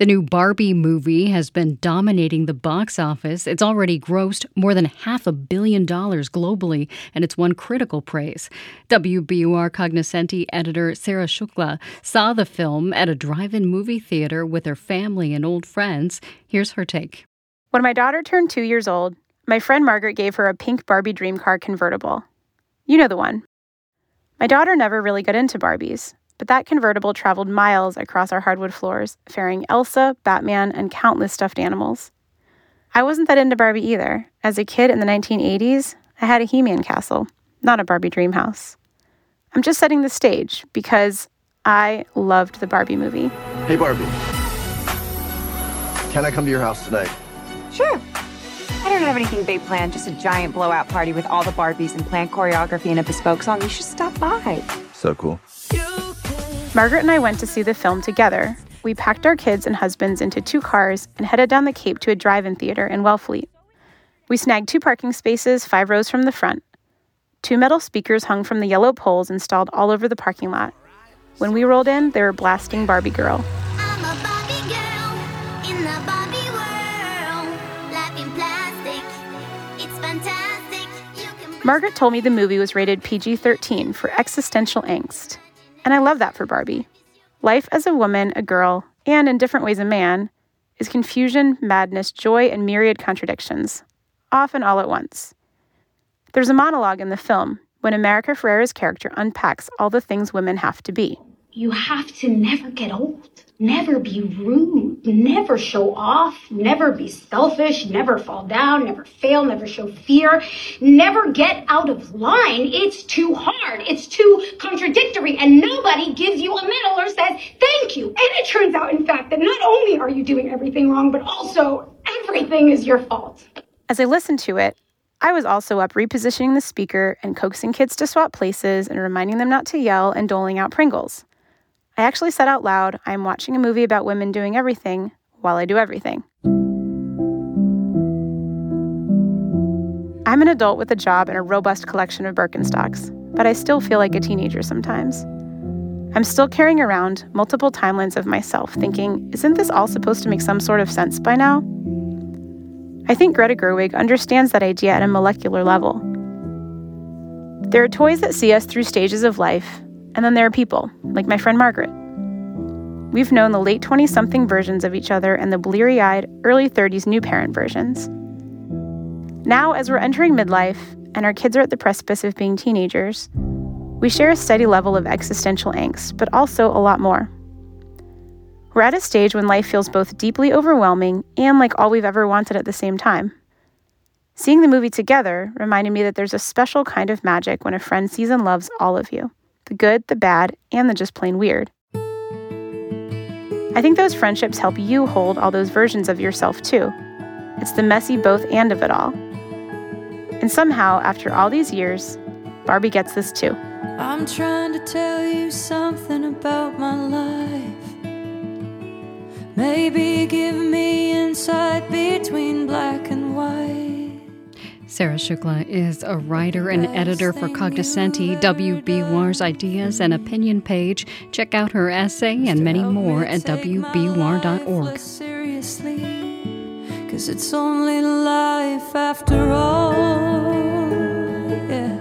The new Barbie movie has been dominating the box office. It's already grossed more than half a billion dollars globally, and it's won critical praise. WBUR Cognoscenti editor Sarah Shukla saw the film at a drive in movie theater with her family and old friends. Here's her take. When my daughter turned two years old, my friend Margaret gave her a pink Barbie dream car convertible. You know the one. My daughter never really got into Barbies, but that convertible traveled miles across our hardwood floors, ferrying Elsa, Batman, and countless stuffed animals. I wasn't that into Barbie either. As a kid in the 1980s, I had a He Man castle, not a Barbie dream house. I'm just setting the stage because I loved the Barbie movie. Hey, Barbie. Can I come to your house tonight? Sure. I don't have anything big planned, just a giant blowout party with all the Barbies and planned choreography and a bespoke song. You should stop by. So cool. Margaret and I went to see the film together. We packed our kids and husbands into two cars and headed down the Cape to a drive in theater in Wellfleet. We snagged two parking spaces, five rows from the front. Two metal speakers hung from the yellow poles installed all over the parking lot. When we rolled in, they were blasting Barbie Girl. Margaret told me the movie was rated PG 13 for existential angst. And I love that for Barbie. Life as a woman, a girl, and in different ways a man, is confusion, madness, joy, and myriad contradictions, often all at once. There's a monologue in the film when America Ferrera's character unpacks all the things women have to be. You have to never get old. Never be rude. Never show off. Never be selfish. Never fall down. Never fail. Never show fear. Never get out of line. It's too hard. It's too contradictory. And nobody gives you a medal or says thank you. And it turns out, in fact, that not only are you doing everything wrong, but also everything is your fault. As I listened to it, I was also up repositioning the speaker and coaxing kids to swap places and reminding them not to yell and doling out Pringles. I actually said out loud, I am watching a movie about women doing everything while I do everything. I'm an adult with a job and a robust collection of Birkenstocks, but I still feel like a teenager sometimes. I'm still carrying around multiple timelines of myself, thinking, isn't this all supposed to make some sort of sense by now? I think Greta Gerwig understands that idea at a molecular level. There are toys that see us through stages of life and then there are people, like my friend Margaret. We've known the late 20 something versions of each other and the bleary eyed, early 30s new parent versions. Now, as we're entering midlife and our kids are at the precipice of being teenagers, we share a steady level of existential angst, but also a lot more. We're at a stage when life feels both deeply overwhelming and like all we've ever wanted at the same time. Seeing the movie together reminded me that there's a special kind of magic when a friend sees and loves all of you the good, the bad, and the just plain weird. I think those friendships help you hold all those versions of yourself too. It's the messy both and of it all. And somehow, after all these years, Barbie gets this too. I'm trying to tell you something about my life. Maybe give me insight between black and white. Sarah Shukla is a writer and editor for Cognoscenti, WBUR's Ideas and Opinion page. Check out her essay and many more at. Seriously, cause it's only life after all. Yeah.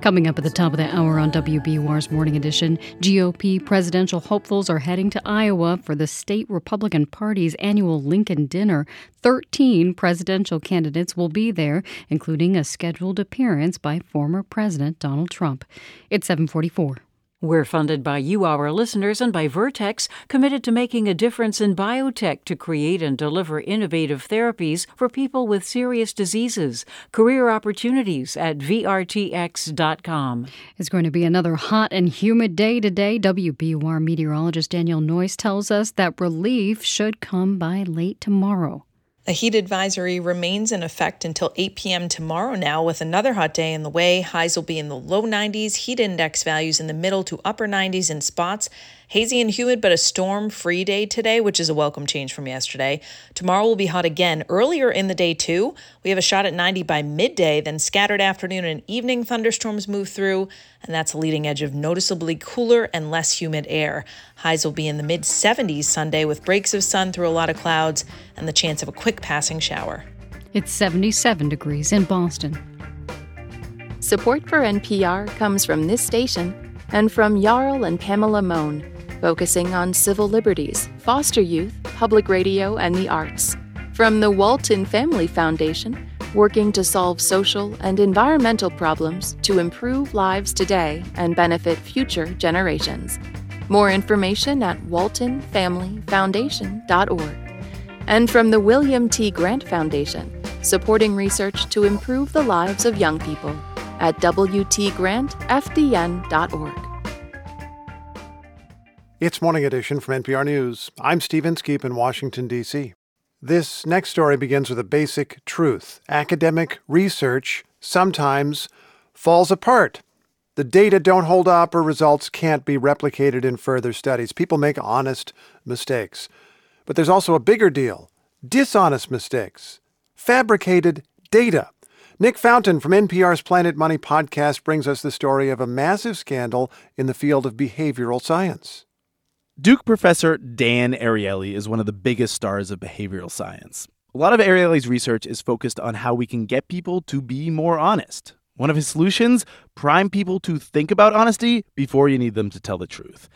Coming up at the top of the hour on WBUR's Morning Edition, GOP presidential hopefuls are heading to Iowa for the state Republican Party's annual Lincoln Dinner. Thirteen presidential candidates will be there, including a scheduled appearance by former President Donald Trump. It's 744. We're funded by you, our listeners, and by Vertex, committed to making a difference in biotech to create and deliver innovative therapies for people with serious diseases. Career opportunities at VRTX.com. It's going to be another hot and humid day today. WBUR meteorologist Daniel Noyes tells us that relief should come by late tomorrow. A heat advisory remains in effect until 8 p.m. tomorrow now, with another hot day in the way. Highs will be in the low 90s, heat index values in the middle to upper 90s in spots. Hazy and humid, but a storm free day today, which is a welcome change from yesterday. Tomorrow will be hot again earlier in the day, too. We have a shot at 90 by midday, then scattered afternoon and evening thunderstorms move through, and that's a leading edge of noticeably cooler and less humid air. Highs will be in the mid 70s Sunday with breaks of sun through a lot of clouds and the chance of a quick passing shower. It's 77 degrees in Boston. Support for NPR comes from this station and from Jarl and Pamela Mohn focusing on civil liberties, foster youth, public radio, and the arts. From the Walton Family Foundation, working to solve social and environmental problems to improve lives today and benefit future generations. More information at waltonfamilyfoundation.org. And from the William T. Grant Foundation, supporting research to improve the lives of young people at WTGrantFDN.org. It's Morning Edition from NPR News. I'm Steve Inskeep in Washington, D.C. This next story begins with a basic truth. Academic research sometimes falls apart. The data don't hold up or results can't be replicated in further studies. People make honest mistakes. But there's also a bigger deal dishonest mistakes, fabricated data. Nick Fountain from NPR's Planet Money podcast brings us the story of a massive scandal in the field of behavioral science. Duke professor Dan Ariely is one of the biggest stars of behavioral science. A lot of Ariely's research is focused on how we can get people to be more honest. One of his solutions prime people to think about honesty before you need them to tell the truth.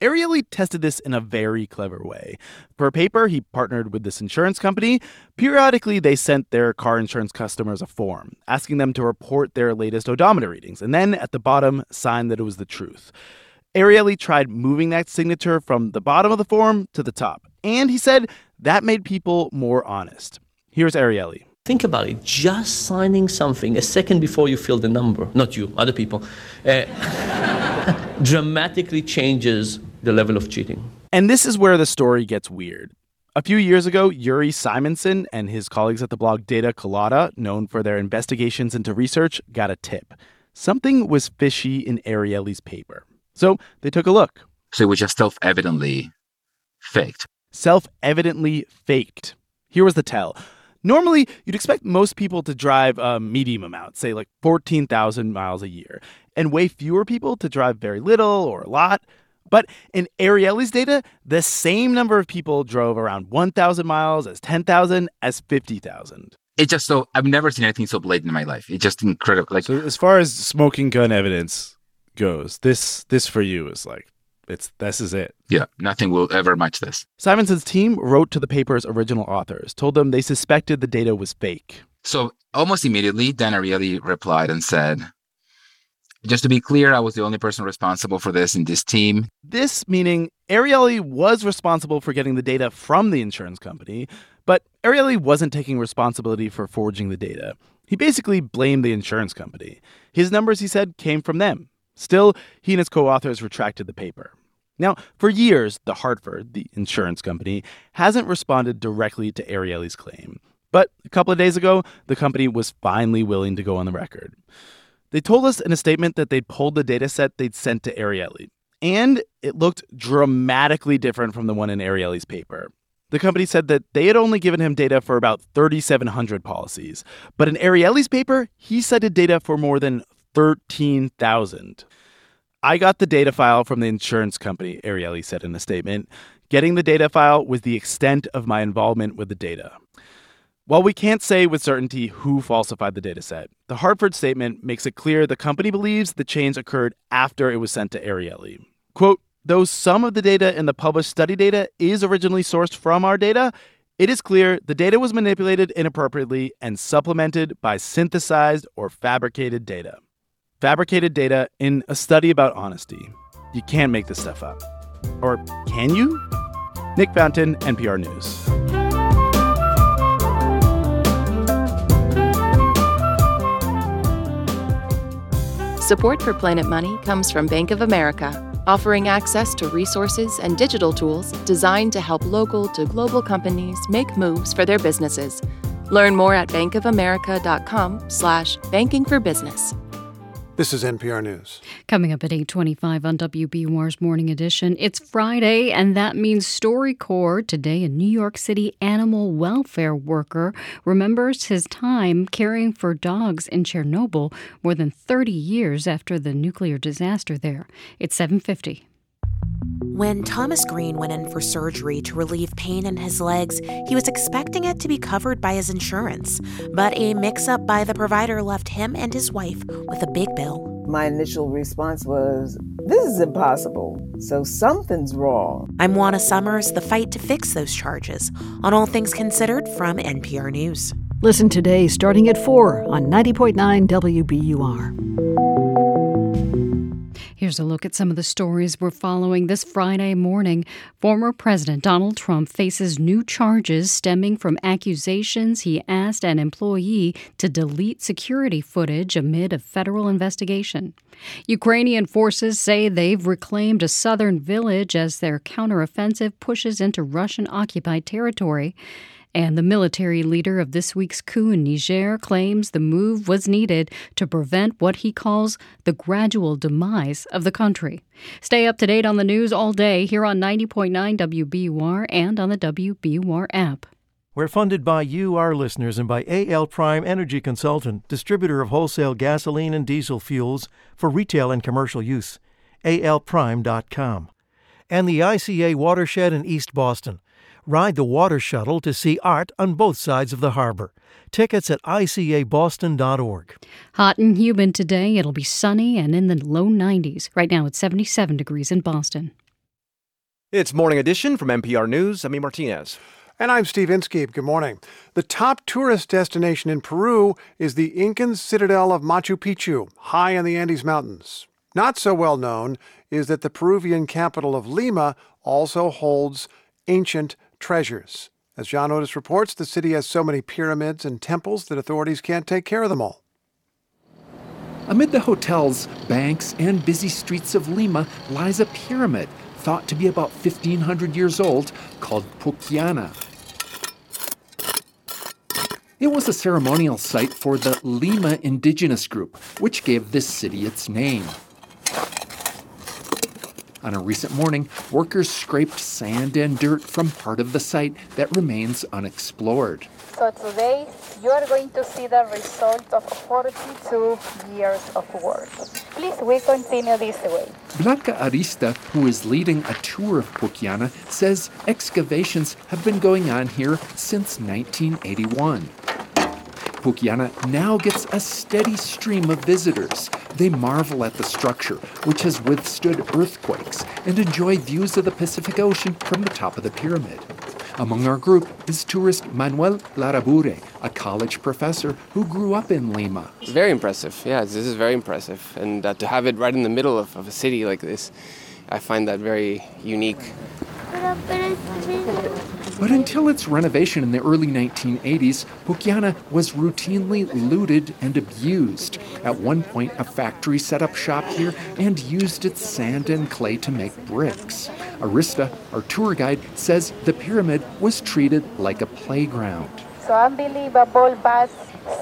Ariely tested this in a very clever way. For a paper, he partnered with this insurance company. Periodically, they sent their car insurance customers a form asking them to report their latest odometer readings, and then at the bottom, sign that it was the truth. Ariely tried moving that signature from the bottom of the form to the top, and he said that made people more honest. Here's Ariely. Think about it. Just signing something a second before you fill the number, not you, other people, uh, dramatically changes the level of cheating. And this is where the story gets weird. A few years ago, Uri Simonsohn and his colleagues at the blog Data Colada, known for their investigations into research, got a tip. Something was fishy in Ariely's paper. So they took a look. So it was just self evidently faked. Self evidently faked. Here was the tell. Normally, you'd expect most people to drive a medium amount, say like 14,000 miles a year, and way fewer people to drive very little or a lot. But in Ariely's data, the same number of people drove around 1,000 miles as 10,000 as 50,000. It's just so, I've never seen anything so blatant in my life. It's just incredible. Like, so as far as smoking gun evidence goes, this this for you is like it's this is it. Yeah, nothing will ever match this. Simonsohn's team wrote to the paper's original authors, told them they suspected the data was fake. So almost immediately, Dan Ariely replied and said, just to be clear, I was the only person responsible for this in this team. This meaning Ariely was responsible for getting the data from the insurance company, but Ariely wasn't taking responsibility for forging the data. He basically blamed the insurance company. His numbers, he said, came from them. Still, he and his co authors retracted the paper. Now, for years, the Hartford, the insurance company, hasn't responded directly to Ariely's claim. But a couple of days ago, the company was finally willing to go on the record. They told us in a statement that they'd pulled the data set they'd sent to Ariely, and it looked dramatically different from the one in Ariely's paper. The company said that they had only given him data for about 3,700 policies. But in Ariely's paper, he cited data for more than 13,000. I got the data file from the insurance company, Ariely said in a statement. Getting the data file was the extent of my involvement with the data. While we can't say with certainty who falsified the dataset, the Hartford statement makes it clear the company believes the change occurred after it was sent to Ariely. Quote, though some of the data in the published study data is originally sourced from our data, it is clear the data was manipulated inappropriately and supplemented by synthesized or fabricated data. Fabricated data in a study about honesty. You can't make this stuff up. Or can you? Nick Fountain, NPR News. Support for Planet Money comes from Bank of America, offering access to resources and digital tools designed to help local to global companies make moves for their businesses. Learn more at bankofamerica.com/slash banking for business. This is NPR News. Coming up at 825 on WBUR's Morning Edition, it's Friday, and that means StoryCorps. Today, a New York City animal welfare worker remembers his time caring for dogs in Chernobyl more than 30 years after the nuclear disaster there. It's 750. When Thomas Green went in for surgery to relieve pain in his legs, he was expecting it to be covered by his insurance. But a mix up by the provider left him and his wife with a big bill. My initial response was, This is impossible. So something's wrong. I'm Juana Summers, the fight to fix those charges on All Things Considered from NPR News. Listen today starting at 4 on 90.9 WBUR. Here's a look at some of the stories we're following this Friday morning. Former President Donald Trump faces new charges stemming from accusations he asked an employee to delete security footage amid a federal investigation. Ukrainian forces say they've reclaimed a southern village as their counteroffensive pushes into Russian occupied territory. And the military leader of this week's coup in Niger claims the move was needed to prevent what he calls the gradual demise of the country. Stay up to date on the news all day here on 90.9 WBUR and on the WBUR app. We're funded by you, our listeners, and by AL Prime Energy Consultant, distributor of wholesale gasoline and diesel fuels for retail and commercial use. alprime.com. And the ICA Watershed in East Boston. Ride the water shuttle to see art on both sides of the harbor. Tickets at icaboston.org. Hot and humid today. It'll be sunny and in the low 90s. Right now it's 77 degrees in Boston. It's Morning Edition from NPR News. I'm E. Martinez. And I'm Steve Inskeep. Good morning. The top tourist destination in Peru is the Incan citadel of Machu Picchu, high in the Andes Mountains. Not so well known is that the Peruvian capital of Lima also holds ancient treasures. As John Otis reports, the city has so many pyramids and temples that authorities can't take care of them all. Amid the hotels, banks, and busy streets of Lima lies a pyramid thought to be about 1,500 years old called Pucllana. It was a ceremonial site for the Lima indigenous group, which gave this city its name. On a recent morning, workers scraped sand and dirt from part of the site that remains unexplored. So today you are going to see the result of 42 years of work. Please, we continue this way. Blanca Arista, who is leading a tour of Pucllana, says excavations have been going on here since 1981. Pucllana now gets a steady stream of visitors. They marvel at the structure, which has withstood earthquakes, and enjoy views of the Pacific Ocean from the top of the pyramid. Among our group is tourist Manuel Larabure, a college professor who grew up in Lima. It's very impressive. Yeah, this is very impressive. And uh, to have it right in the middle of, of a city like this, I find that very unique. But until its renovation in the early 1980s, Pucllana was routinely looted and abused. At one point, a factory set up shop here and used its sand and clay to make bricks. Arista, our tour guide, says the pyramid was treated like a playground. So unbelievable, but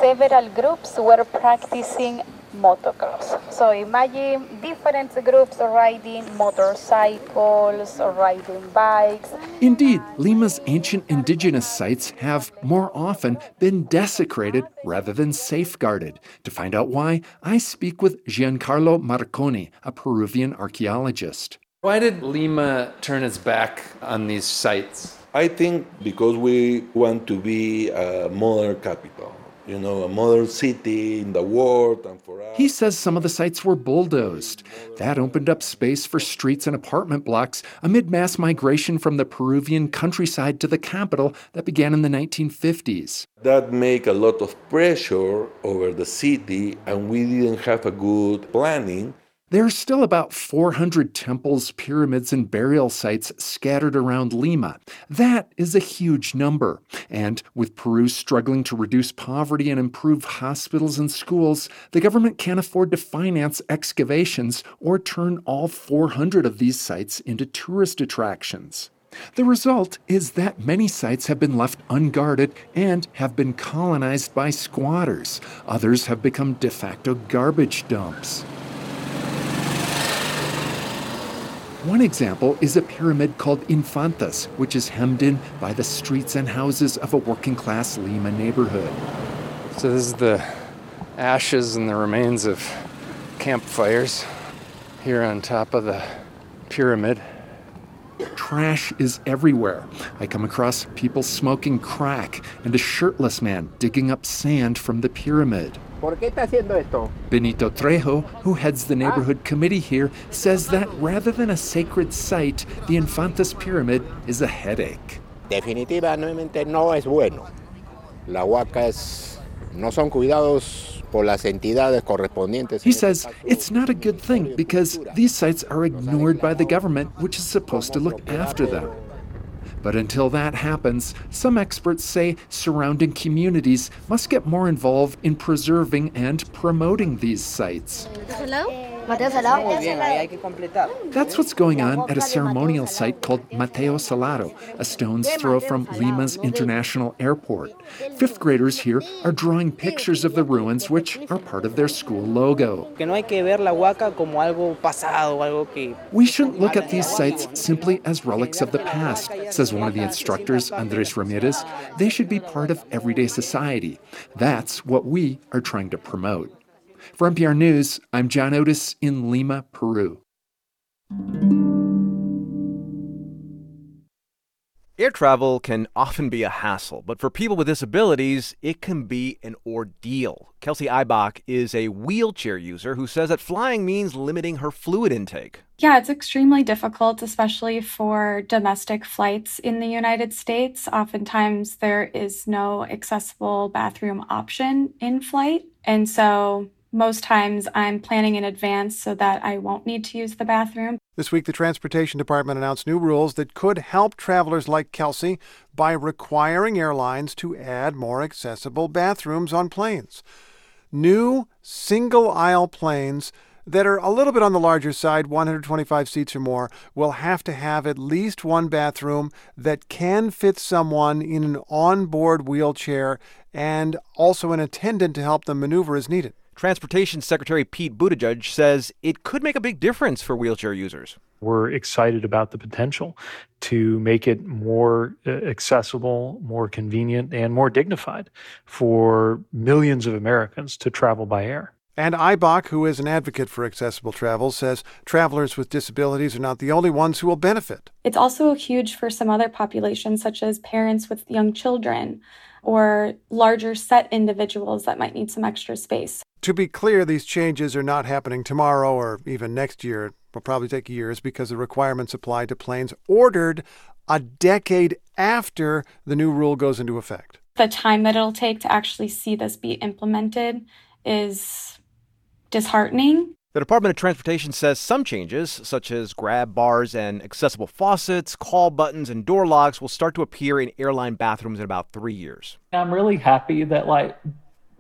several groups were practicing motocross. So imagine different groups riding motorcycles, riding bikes. Indeed, Lima's ancient indigenous sites have more often been desecrated rather than safeguarded. To find out why, I speak with Giancarlo Marcone, a Peruvian archaeologist. Why did Lima turn its back on these sites? I think because we want to be a modern capital, you know, a modern city in the world and for us. He says some of the sites were bulldozed. That opened up space for streets and apartment blocks amid mass migration from the Peruvian countryside to the capital that began in the 1950s. That make a lot of pressure over the city and we didn't have a good planning. There are still about 400 temples, pyramids, and burial sites scattered around Lima. That is a huge number. And with Peru struggling to reduce poverty and improve hospitals and schools, the government can't afford to finance excavations or turn all 400 of these sites into tourist attractions. The result is that many sites have been left unguarded and have been colonized by squatters. Others have become de facto garbage dumps. One example is a pyramid called Infantas, which is hemmed in by the streets and houses of a working class Lima neighborhood. So, this is the ashes and the remains of campfires here on top of the pyramid. Trash is everywhere. I come across people smoking crack and a shirtless man digging up sand from the pyramid. Benito Trejo, who heads the neighborhood ah. committee here, says that rather than a sacred site, the Infantas Pyramid is a headache. Definitivamente no es bueno. La huaca es, no son cuidados por las entidades correspondientes. He says it's not a good thing because these sites are ignored by the government, which is supposed to look after them. But until that happens, some experts say surrounding communities must get more involved in preserving and promoting these sites. That's what's going on at a ceremonial site called Mateo Salado, a stone's throw from Lima's International Airport. Fifth graders here are drawing pictures of the ruins, which are part of their school logo. We shouldn't look at these sites simply as relics of the past, says one of the instructors, Andres Ramirez. They should be part of everyday society. That's what we are trying to promote. For NPR News, I'm John Otis in Lima, Peru. Air travel can often be a hassle, but for people with disabilities, it can be an ordeal. Kelsey Eibach is a wheelchair user who says that flying means limiting her fluid intake. Yeah, it's extremely difficult, especially for domestic flights in the United States. Oftentimes, there is no accessible bathroom option in flight. And so most times I'm planning in advance so that I won't need to use the bathroom. This week, the Transportation Department announced new rules that could help travelers like Kelsey by requiring airlines to add more accessible bathrooms on planes. New single aisle planes that are a little bit on the larger side, 125 seats or more, will have to have at least one bathroom that can fit someone in an onboard wheelchair and also an attendant to help them maneuver as needed. Transportation Secretary Pete Buttigieg says it could make a big difference for wheelchair users. We're excited about the potential to make it more uh, accessible, more convenient, and more dignified for millions of Americans to travel by air. And Eibach, who is an advocate for accessible travel, says travelers with disabilities are not the only ones who will benefit. It's also huge for some other populations, such as parents with young children or larger set individuals that might need some extra space. To be clear, these changes are not happening tomorrow or even next year. It will probably take years because the requirements apply to planes ordered a decade after the new rule goes into effect. The time that it'll take to actually see this be implemented is disheartening. The Department of Transportation says some changes, such as grab bars and accessible faucets, call buttons, and door locks, will start to appear in airline bathrooms in about three years. I'm really happy that, like,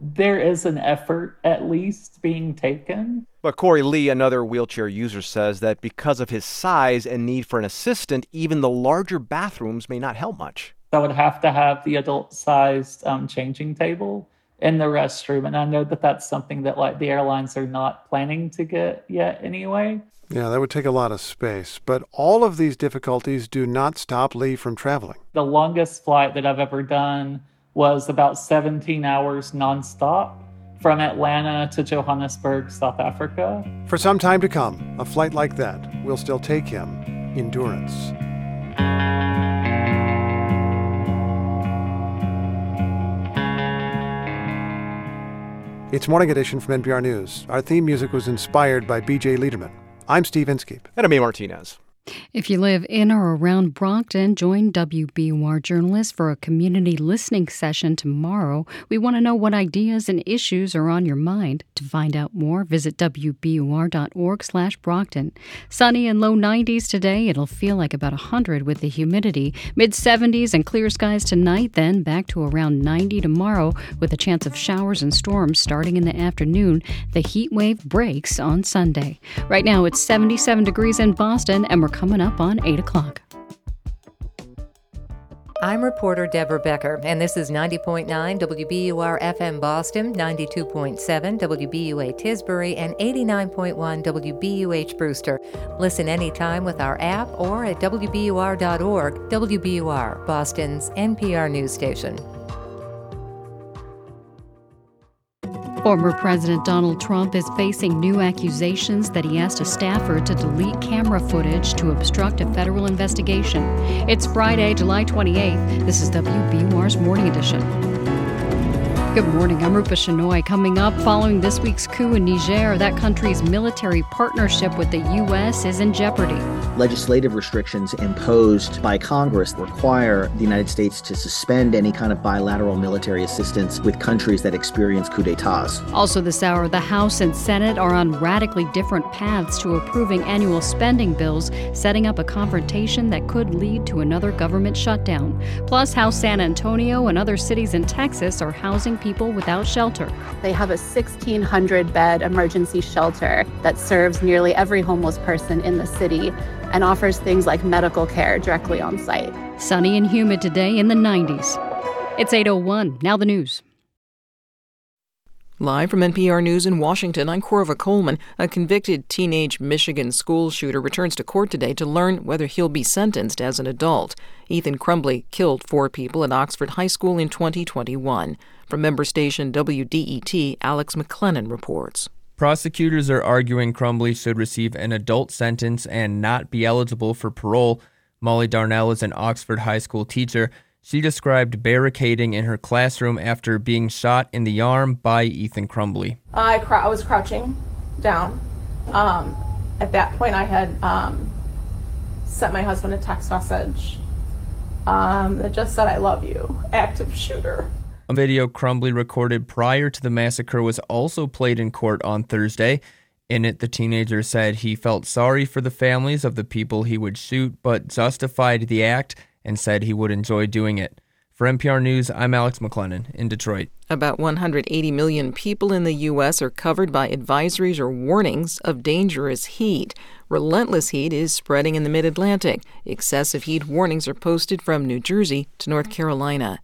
there is an effort at least being taken. But Corey Lee, another wheelchair user, says that because of his size and need for an assistant, even the larger bathrooms may not help much. I would have to have the adult sized um, changing table in the restroom. And I know that that's something that like the airlines are not planning to get yet anyway. Yeah, that would take a lot of space. But all of these difficulties do not stop Lee from traveling. The longest flight that I've ever done was about 17 hours nonstop from Atlanta to Johannesburg, South Africa. For some time to come, a flight like that will still take him endurance. It's Morning Edition from NPR News. Our theme music was inspired by BJ Leiderman. I'm Steve Inskeep. And I'm A. Martinez. If you live in or around Brockton, join WBUR journalists for a community listening session tomorrow. We want to know what ideas and issues are on your mind. To find out more, visit wbur.org/brockton. Sunny and low 90s today. It'll feel like about 100 with the humidity. Mid 70s and clear skies tonight, then back to around 90 tomorrow with a chance of showers and storms starting in the afternoon. The heat wave breaks on Sunday. Right now it's 77 degrees in Boston and we're coming up on 8 o'clock. I'm reporter Deborah Becker, and this is 90.9 WBUR FM Boston, 92.7 WBUA Tisbury, and 89.1 WBUH Brewster. Listen anytime with our app or at WBUR.org. WBUR, Boston's NPR news station. Former President Donald Trump is facing new accusations that he asked a staffer to delete camera footage to obstruct a federal investigation. It's Friday, July 28th. This is WBUR's Morning Edition. Good morning. I'm Rupa Shenoy. Coming up, following this week's coup in Niger, that country's military partnership with the U.S. is in jeopardy. Legislative restrictions imposed by Congress require the United States to suspend any kind of bilateral military assistance with countries that experience coups d'etats. Also, this hour, the House and Senate are on radically different paths to approving annual spending bills, setting up a confrontation that could lead to another government shutdown. Plus, how San Antonio and other cities in Texas are housing people without shelter. They have a 1,600 bed emergency shelter that serves nearly every homeless person in the city and offers things like medical care directly on site. Sunny and humid today in the 90s. It's 801. Now the news. Live from NPR News in Washington, I'm Korva Coleman. A convicted teenage Michigan school shooter returns to court today to learn whether he'll be sentenced as an adult. Ethan Crumbley killed four people at Oxford High School in 2021. From member station WDET, Alex McLenon reports. Prosecutors are arguing Crumbley should receive an adult sentence and not be eligible for parole. Molly Darnell is an Oxford High School teacher. She described barricading in her classroom after being shot in the arm by Ethan Crumbley. I, cr- I was crouching down. Um, at that point, I had um, sent my husband a text message um, that just said, I love you, active shooter. A video Crumbley recorded prior to the massacre was also played in court on Thursday. In it, the teenager said he felt sorry for the families of the people he would shoot, but justified the act and said he would enjoy doing it. For NPR News, I'm Alex McLenon in Detroit. About 180 million people in the U.S. are covered by advisories or warnings of dangerous heat. Relentless heat is spreading in the mid Atlantic. Excessive heat warnings are posted from New Jersey to North Carolina.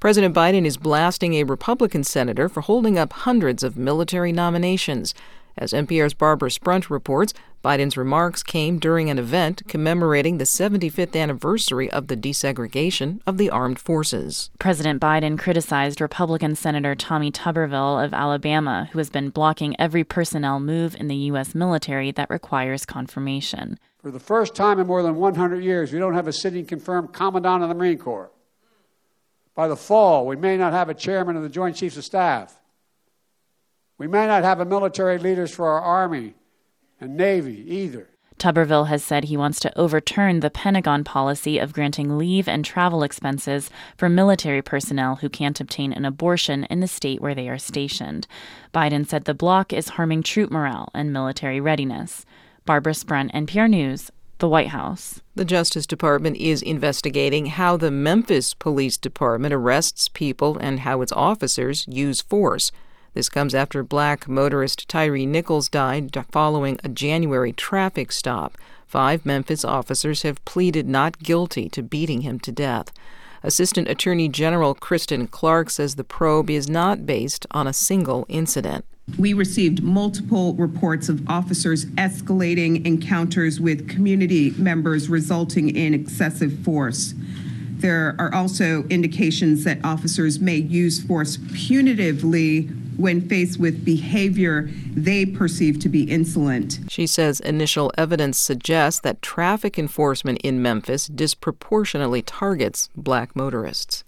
President Biden is blasting a Republican senator for holding up hundreds of military nominations. As NPR's Barbara Sprunt reports, Biden's remarks came during an event commemorating the 75th anniversary of the desegregation of the armed forces. President Biden criticized Republican Senator Tommy Tuberville of Alabama, who has been blocking every personnel move in the U.S. military that requires confirmation. For the first time in more than 100 years, we don't have a sitting confirmed Commandant of the Marine Corps. By the fall, we may not have a chairman of the Joint Chiefs of Staff. We may not have a military leaders for our Army and Navy either. Tuberville has said he wants to overturn the Pentagon policy of granting leave and travel expenses for military personnel who can't obtain an abortion in the state where they are stationed. Biden said the block is harming troop morale and military readiness. Barbara Sprunt, NPR News, the White House. The Justice Department is investigating how the Memphis Police Department arrests people and how its officers use force. This comes after black motorist Tyre Nichols died following a January traffic stop. Five Memphis officers have pleaded not guilty to beating him to death. Assistant Attorney General Kristen Clarke says the probe is not based on a single incident. We received multiple reports of officers escalating encounters with community members, resulting in excessive force. There are also indications that officers may use force punitively when faced with behavior they perceive to be insolent. She says initial evidence suggests that traffic enforcement in Memphis disproportionately targets black motorists.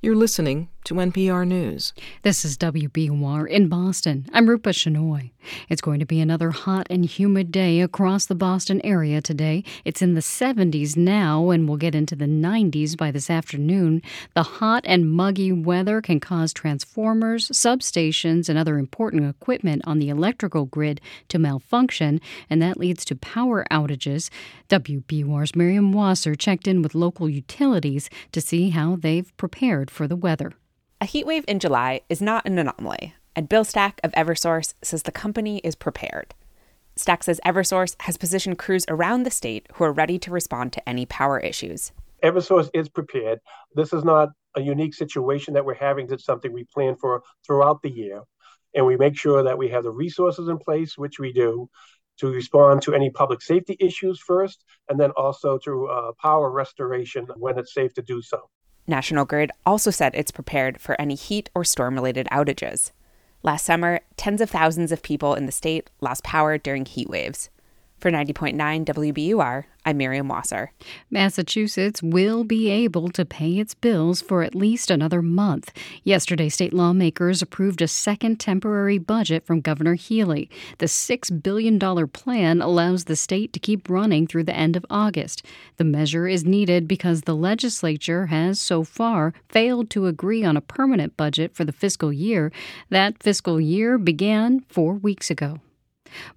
You're listening to NPR News. This is WBUR in Boston. I'm Rupa Shenoy. It's going to be another hot and humid day across the Boston area today. It's in the 70s now, and we'll get into the 90s by this afternoon. The hot and muggy weather can cause transformers, substations, and other important equipment on the electrical grid to malfunction, and that leads to power outages. WBUR's Miriam Wasser checked in with local utilities to see how they've prepared for the weather. A heat wave in July is not an anomaly, and Bill Stack of Eversource says the company is prepared. Stack says Eversource has positioned crews around the state who are ready to respond to any power issues. Eversource is prepared. This is not a unique situation that we're having. It's something we plan for throughout the year. And we make sure that we have the resources in place, which we do, to respond to any public safety issues first, and then also to uh, power restoration when it's safe to do so. National Grid also said it's prepared for any heat or storm related outages. Last summer, tens of thousands of people in the state lost power during heat waves. For 90.9 WBUR, I'm Miriam Wasser. Massachusetts will be able to pay its bills for at least another month. Yesterday, state lawmakers approved a second temporary budget from Governor Healey. The $6 billion plan allows the state to keep running through the end of August. The measure is needed because the legislature has so far failed to agree on a permanent budget for the fiscal year. That fiscal year began four weeks ago.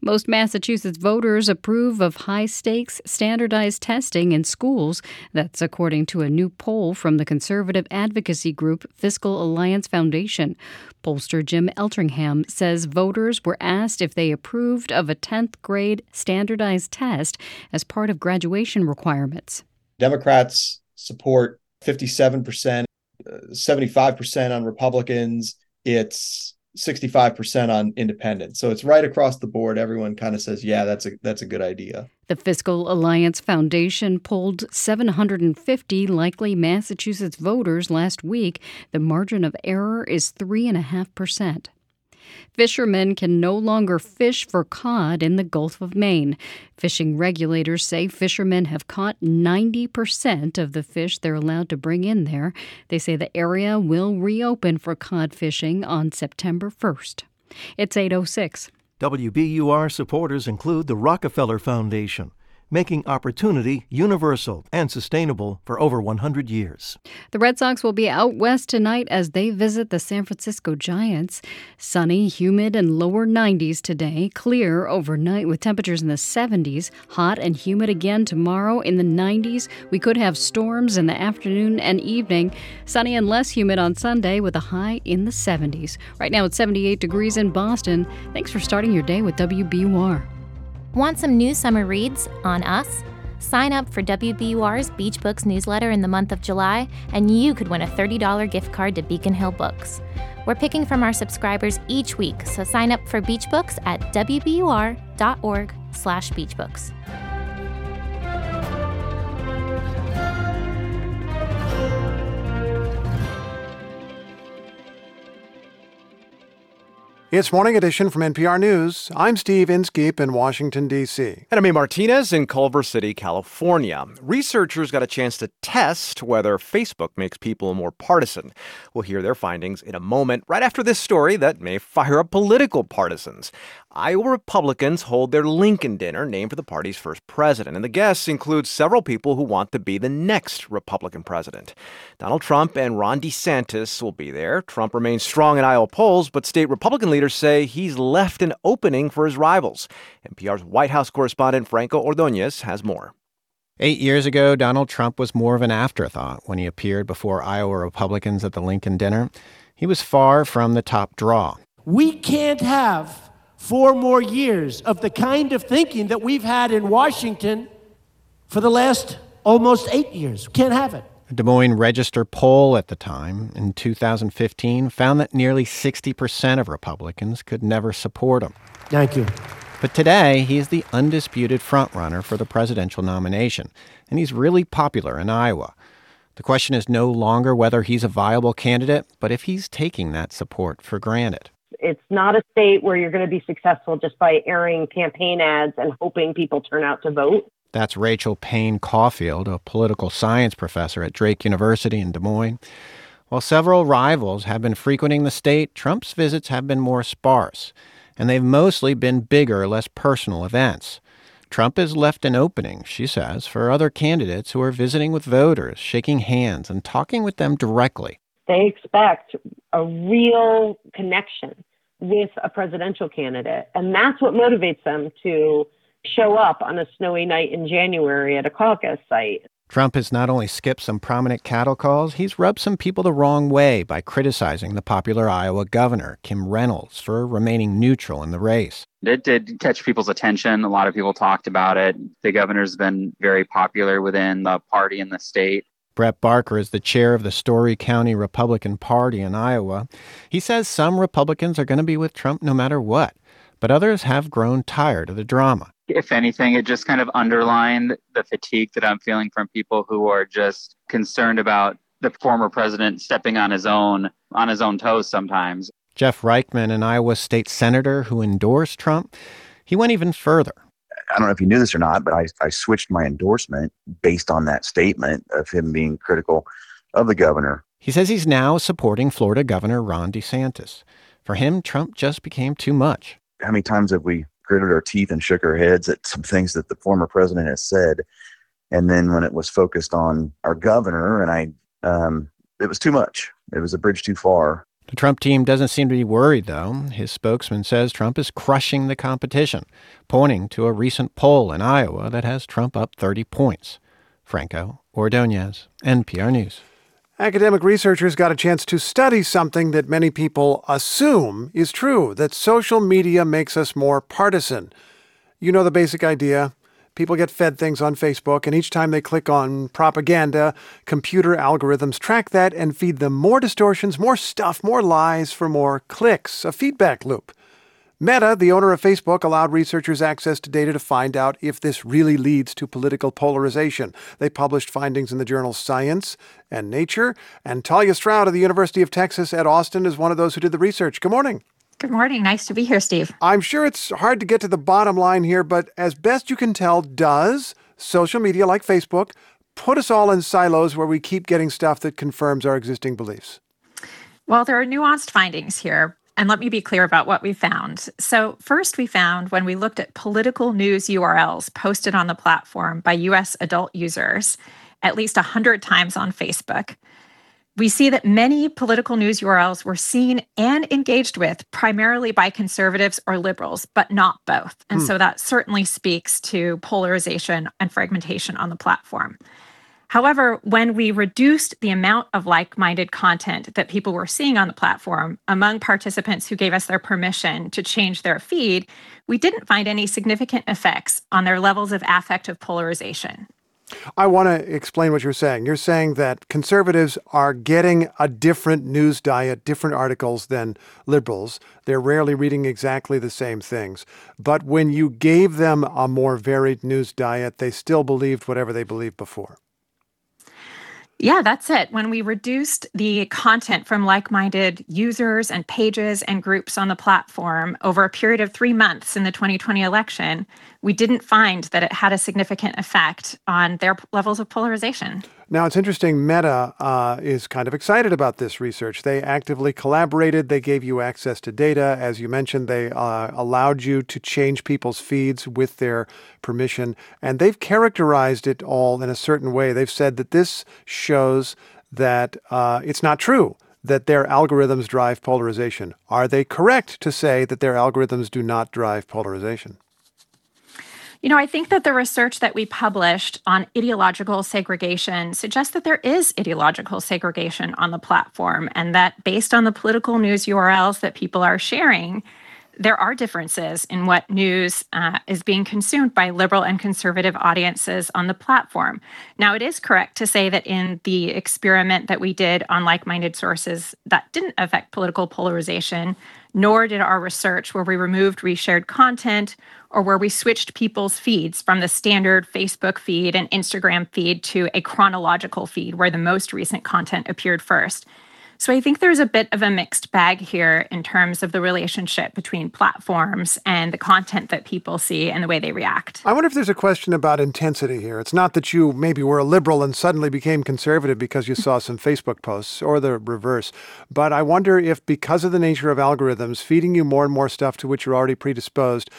Most Massachusetts voters approve of high stakes standardized testing in schools. That's according to a new poll from the conservative advocacy group Fiscal Alliance Foundation. Pollster Jim Eltringham says voters were asked if they approved of a 10th grade standardized test as part of graduation requirements. Democrats support 57%, 75% uh, on Republicans. It's 65% on independent. So it's right across the board. Everyone kind of says, yeah, that's a that's a good idea. The Fiscal Alliance Foundation polled 750 likely Massachusetts voters last week. The margin of error is 3.5%. Fishermen can no longer fish for cod in the Gulf of Maine. Fishing regulators say fishermen have caught 90% of the fish they're allowed to bring in there. They say the area will reopen for cod fishing on September 1st. It's 806. WBUR supporters include the Rockefeller Foundation making opportunity universal and sustainable for over 100 years. The Red Sox will be out west tonight as they visit the San Francisco Giants. Sunny, humid, and lower 90s today. Clear overnight with temperatures in the 70s. Hot and humid again tomorrow in the 90s. We could have storms in the afternoon and evening. Sunny and less humid on Sunday with a high in the 70s. Right now it's 78 degrees in Boston. Thanks for starting your day with WBUR. Want some new summer reads on us? Sign up for WBUR's Beach Books newsletter in the month of July, and you could win a $30 gift card to Beacon Hill Books. We're picking from our subscribers each week, so sign up for Beach Books at wbur.org/beachbooks. It's Morning Edition from NPR News. I'm Steve Inskeep in Washington, D.C. And I'm A. Martinez in Culver City, California. Researchers got a chance to test whether Facebook makes people more partisan. We'll hear their findings in a moment, right after this story that may fire up political partisans. Iowa Republicans hold their Lincoln dinner named for the party's first president, and the guests include several people who want to be the next Republican president. Donald Trump and Ron DeSantis will be there. Trump remains strong in Iowa polls, but state Republican leaders say he's left an opening for his rivals. NPR's White House correspondent Franco Ordonez has more. Eight years ago, Donald Trump was more of an afterthought when he appeared before Iowa Republicans at the Lincoln dinner. He was far from the top draw. We can't have four more years of the kind of thinking that we've had in Washington for the last almost eight years. We Can't have it. The Des Moines Register poll at the time, in 2015, found that nearly 60% of Republicans could never support him. Thank you. But today, he is the undisputed frontrunner for the presidential nomination, and he's really popular in Iowa. The question is no longer whether he's a viable candidate, but if he's taking that support for granted. It's not a state where you're going to be successful just by airing campaign ads and hoping people turn out to vote. That's Rachel Paine Caufield, a political science professor at Drake University in Des Moines. While several rivals have been frequenting the state, Trump's visits have been more sparse, and they've mostly been bigger, less personal events. Trump has left an opening, she says, for other candidates who are visiting with voters, shaking hands, and talking with them directly. They expect a real connection with a presidential candidate, and that's what motivates them to show up on a snowy night in January at a caucus site. Trump has not only skipped some prominent cattle calls, he's rubbed some people the wrong way by criticizing the popular Iowa governor, Kim Reynolds, for remaining neutral in the race. It did catch people's attention. A lot of people talked about it. The governor's been very popular within the party in the state. Brett Barker is the chair of the Story County Republican Party in Iowa. He says some Republicans are going to be with Trump no matter what, but others have grown tired of the drama if anything, it just kind of underlined the fatigue that I'm feeling from people who are just concerned about the former president stepping on his own on his own toes sometimes. Jeff Reichman, an Iowa state senator who endorsed Trump, he went even further. I don't know if you knew this or not, but I, I switched my endorsement based on that statement of him being critical of the governor. He says he's now supporting Florida Governor Ron DeSantis. For him, Trump just became too much. How many times have we gritted our teeth and shook our heads at some things that the former president has said. And then when it was focused on our governor, and I, um, it was too much. It was a bridge too far. The Trump team doesn't seem to be worried, though. His spokesman says Trump is crushing the competition, pointing to a recent poll in Iowa that has Trump up 30 points. Franco Ordonez, NPR News. Academic researchers got a chance to study something that many people assume is true that social media makes us more partisan. You know the basic idea. People get fed things on Facebook, and each time they click on propaganda, computer algorithms track that and feed them more distortions, more stuff, more lies for more clicks, a feedback loop. Meta, the owner of Facebook, allowed researchers access to data to find out if this really leads to political polarization. They published findings in the journals Science and Nature. And Talia Stroud of the University of Texas at Austin is one of those who did the research. Good morning. Good morning. Nice to be here, Steve. I'm sure it's hard to get to the bottom line here, but as best you can tell, does social media like Facebook put us all in silos where we keep getting stuff that confirms our existing beliefs? Well, there are nuanced findings here, and let me be clear about what we found. So, first, we found when we looked at political news URLs posted on the platform by US adult users, at least 100 times on Facebook, we see that many political news URLs were seen and engaged with primarily by conservatives or liberals, but not both. And hmm. so that certainly speaks to polarization and fragmentation on the platform. However, when we reduced the amount of like minded content that people were seeing on the platform among participants who gave us their permission to change their feed, we didn't find any significant effects on their levels of affective polarization. I want to explain what you're saying. You're saying that conservatives are getting a different news diet, different articles than liberals. They're rarely reading exactly the same things. But when you gave them a more varied news diet, they still believed whatever they believed before. Yeah, that's it. When we reduced the content from like minded users and pages and groups on the platform over a period of three months in the 2020 election, we didn't find that it had a significant effect on their levels of polarization. Now, it's interesting. Meta uh, is kind of excited about this research. They actively collaborated. They gave you access to data. As you mentioned, they uh, allowed you to change people's feeds with their permission. And they've characterized it all in a certain way. They've said that this shows that uh, it's not true that their algorithms drive polarization. Are they correct to say that their algorithms do not drive polarization? You know, I think that the research that we published on ideological segregation suggests that there is ideological segregation on the platform, and that based on the political news URLs that people are sharing, there are differences in what news uh, is being consumed by liberal and conservative audiences on the platform. Now, it is correct to say that in the experiment that we did on like minded sources, that didn't affect political polarization, nor did our research where we removed reshared content or where we switched people's feeds from the standard Facebook feed and Instagram feed to a chronological feed where the most recent content appeared first. So I think there's a bit of a mixed bag here in terms of the relationship between platforms and the content that people see and the way they react. I wonder if there's a question about intensity here. It's not that you maybe were a liberal and suddenly became conservative because you saw some Facebook posts or the reverse, but I wonder if because of the nature of algorithms feeding you more and more stuff to which you're already predisposed,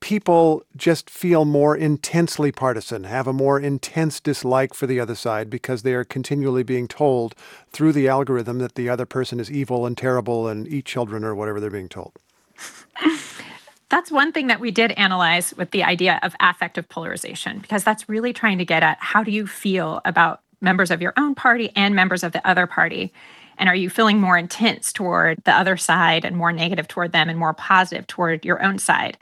people just feel more intensely partisan, have a more intense dislike for the other side because they are continually being told through the algorithm that the other person is evil and terrible and eat children or whatever they're being told. That's one thing that we did analyze with the idea of affective polarization, because that's really trying to get at how do you feel about members of your own party and members of the other party? And are you feeling more intense toward the other side and more negative toward them and more positive toward your own side?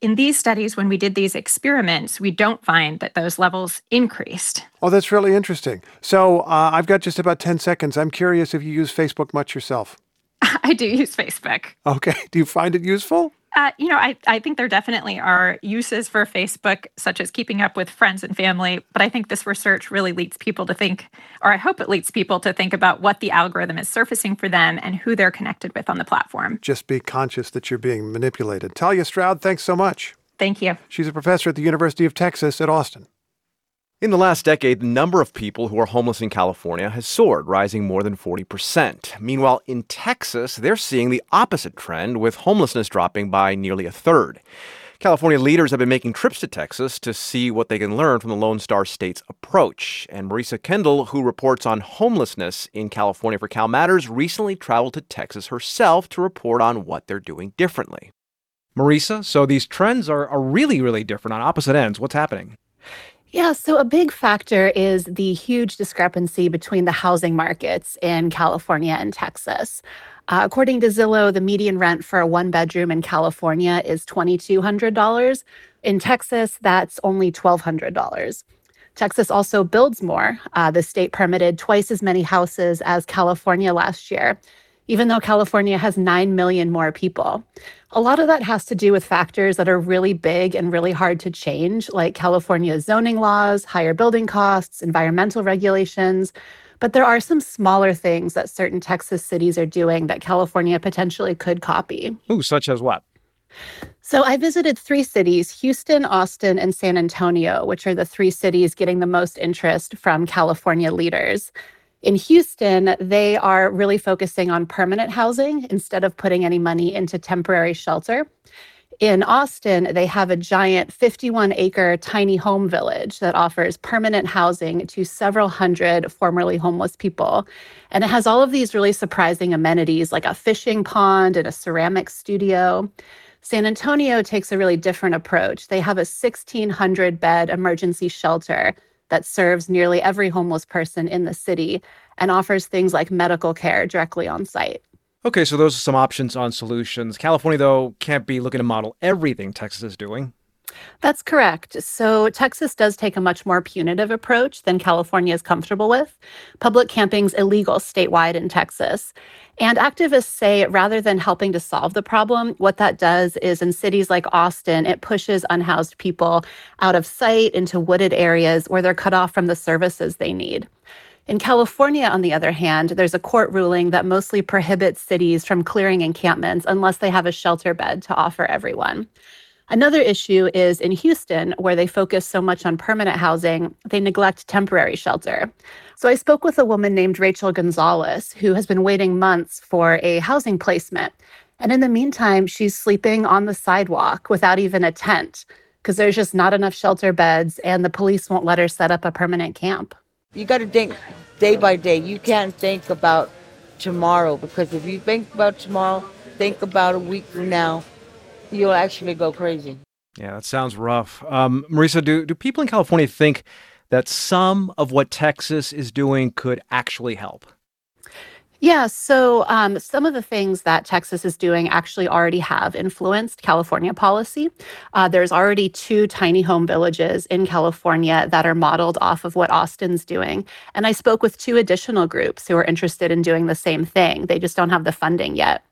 In these studies, when we did these experiments, we don't find that those levels increased. Oh, that's really interesting. So uh, I've got just about 10 seconds. I'm curious if you use Facebook much yourself. I do use Facebook. Okay. Do you find it useful? Uh, you know, I, I think there definitely are uses for Facebook, such as keeping up with friends and family. But I think this research really leads people to think, or I hope it leads people to think about what the algorithm is surfacing for them and who they're connected with on the platform. Just be conscious that you're being manipulated. Talia Stroud, thanks so much. Thank you. She's a professor at the University of Texas at Austin. In the last decade, the number of people who are homeless in California has soared, rising more than 40%. Meanwhile, in Texas, they're seeing the opposite trend, with homelessness dropping by nearly a third. California leaders have been making trips to Texas to see what they can learn from the Lone Star State's approach. And Marisa Kendall, who reports on homelessness in California for Cal Matters, recently traveled to Texas herself to report on what they're doing differently. Marisa, so these trends are, are really, really different on opposite ends. What's happening? Yeah, so a big factor is the huge discrepancy between the housing markets in California and Texas. Uh, according to Zillow, the median rent for a one bedroom in California is $2,200. In Texas, that's only $1,200. Texas also builds more. Uh, the state permitted twice as many houses as California last year, even though California has 9 million more people. A lot of that has to do with factors that are really big and really hard to change, like California's zoning laws, higher building costs, environmental regulations. But there are some smaller things that certain Texas cities are doing that California potentially could copy. Ooh, such as what? So I visited three cities Houston, Austin, and San Antonio, which are the three cities getting the most interest from California leaders. In Houston, they are really focusing on permanent housing instead of putting any money into temporary shelter. In Austin, they have a giant 51 acre tiny home village that offers permanent housing to several hundred formerly homeless people. And it has all of these really surprising amenities like a fishing pond and a ceramic studio. San Antonio takes a really different approach. They have a 1,600 bed emergency shelter that serves nearly every homeless person in the city and offers things like medical care directly on site. Okay, so those are some options on solutions. California, though, can't be looking to model everything Texas is doing. That's correct. So, Texas does take a much more punitive approach than California is comfortable with. Public camping's illegal statewide in Texas. And activists say rather than helping to solve the problem, what that does is in cities like Austin, it pushes unhoused people out of sight into wooded areas where they're cut off from the services they need. In California, on the other hand, there's a court ruling that mostly prohibits cities from clearing encampments unless they have a shelter bed to offer everyone. Another issue is in Houston, where they focus so much on permanent housing, they neglect temporary shelter. So I spoke with a woman named Rachel Gonzalez, who has been waiting months for a housing placement. And in the meantime, she's sleeping on the sidewalk without even a tent because there's just not enough shelter beds and the police won't let her set up a permanent camp. You got to think day by day. You can't think about tomorrow because if you think about tomorrow, think about a week from now you'll actually go crazy. Yeah, that sounds rough. Um, Marisa, do, do people in California think that some of what Texas is doing could actually help? Yeah, so um, some of the things that Texas is doing actually already have influenced California policy. Uh, there's already two tiny home villages in California that are modeled off of what Austin's doing. And I spoke with two additional groups who are interested in doing the same thing. They just don't have the funding yet.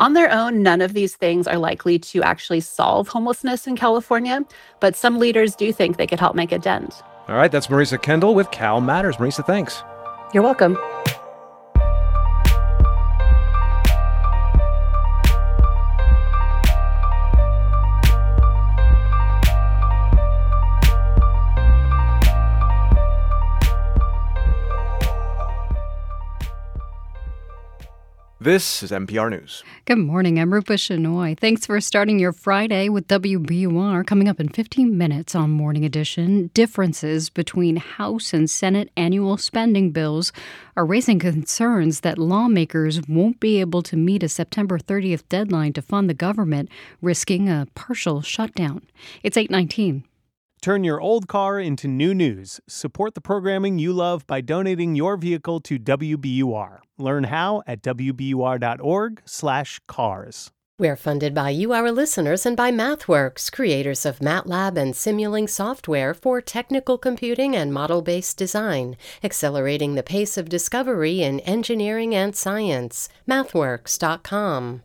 On their own, none of these things are likely to actually solve homelessness in California, but some leaders do think they could help make a dent. All right, that's Marisa Kendall with Cal Matters. Marisa, thanks. You're welcome. This is NPR News. Good morning. I'm Rupa Shenoy. Thanks for starting your Friday with WBUR. Coming up in 15 minutes on Morning Edition, differences between House and Senate annual spending bills are raising concerns that lawmakers won't be able to meet a September 30th deadline to fund the government, risking a partial shutdown. It's 819. Turn your old car into new news. Support the programming you love by donating your vehicle to WBUR. Learn how at wbur.org/cars. We're funded by you, our listeners, and by MathWorks, creators of MATLAB and Simulink software for technical computing and model based design, accelerating the pace of discovery in engineering and science. MathWorks.com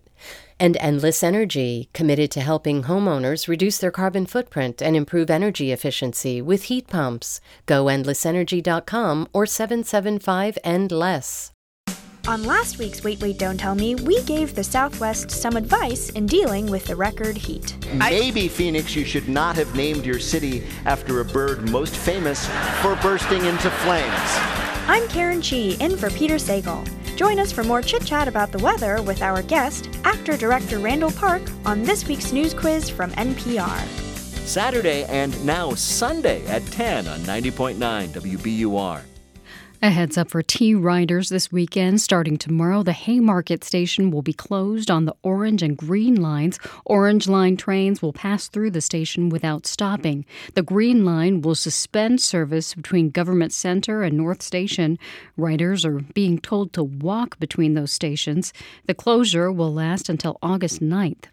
and Endless Energy, committed to helping homeowners reduce their carbon footprint and improve energy efficiency with heat pumps. Go endlessenergy.com or 775 and less. On last week's Wait, Wait, Don't Tell Me, we gave the Southwest some advice in dealing with the record heat. Maybe, Phoenix, you should not have named your city after a bird most famous for bursting into flames. I'm Karen Chee, in for Peter Sagal. Join us for more chit chat about the weather with our guest, actor director Randall Park, on this week's news quiz from NPR. Saturday and now Sunday at 10 on 90.9 WBUR. A heads up for T riders this weekend. Starting tomorrow, the Haymarket station will be closed on the orange and green lines. Orange line trains will pass through the station without stopping. The green line will suspend service between Government Center and North Station. Riders are being told to walk between those stations. The closure will last until August 9th.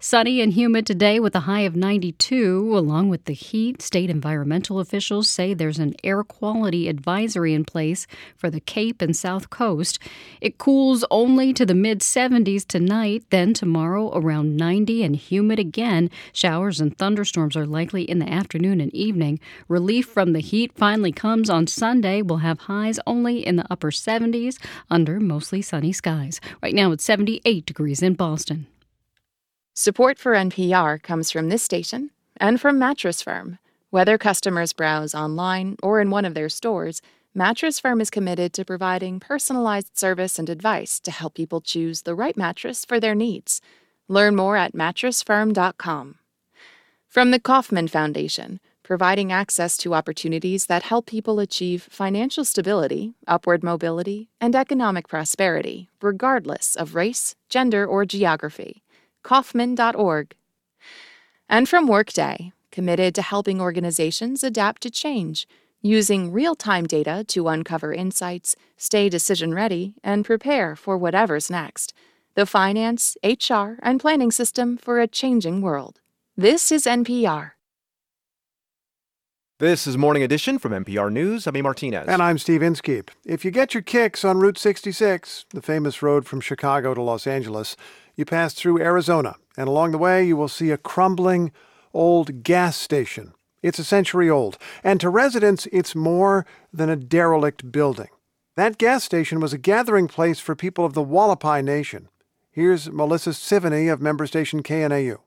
Sunny and humid today with a high of 92. Along with the heat, state environmental officials say there's an air quality advisory in place for the Cape and South Coast. It cools only to the mid 70s tonight, then tomorrow around 90 and humid again. Showers and thunderstorms are likely in the afternoon and evening. Relief from the heat finally comes on Sunday. We'll have highs only in the upper 70s under mostly sunny skies. Right now it's 78 degrees in Boston. Support for NPR comes from this station and from Mattress Firm. Whether customers browse online or in one of their stores, Mattress Firm is committed to providing personalized service and advice to help people choose the right mattress for their needs. Learn more at mattressfirm.com. From the Kauffman Foundation, providing access to opportunities that help people achieve financial stability, upward mobility, and economic prosperity, regardless of race, gender, or geography kauffman.org. And from Workday, committed to helping organizations adapt to change, using real time data to uncover insights, stay decision ready, and prepare for whatever's next. The finance, HR, and planning system for a changing world. This is NPR. This is Morning Edition from NPR News. I'm E. Martinez. And I'm Steve Inskeep. If you get your kicks on Route 66, the famous road from Chicago to Los Angeles, you pass through Arizona, and along the way you will see a crumbling old gas station. It's a century old, and to residents, it's more than a derelict building. That gas station was a gathering place for people of the Hualapai Nation. Here's Melissa Sevigny of member station KNAU.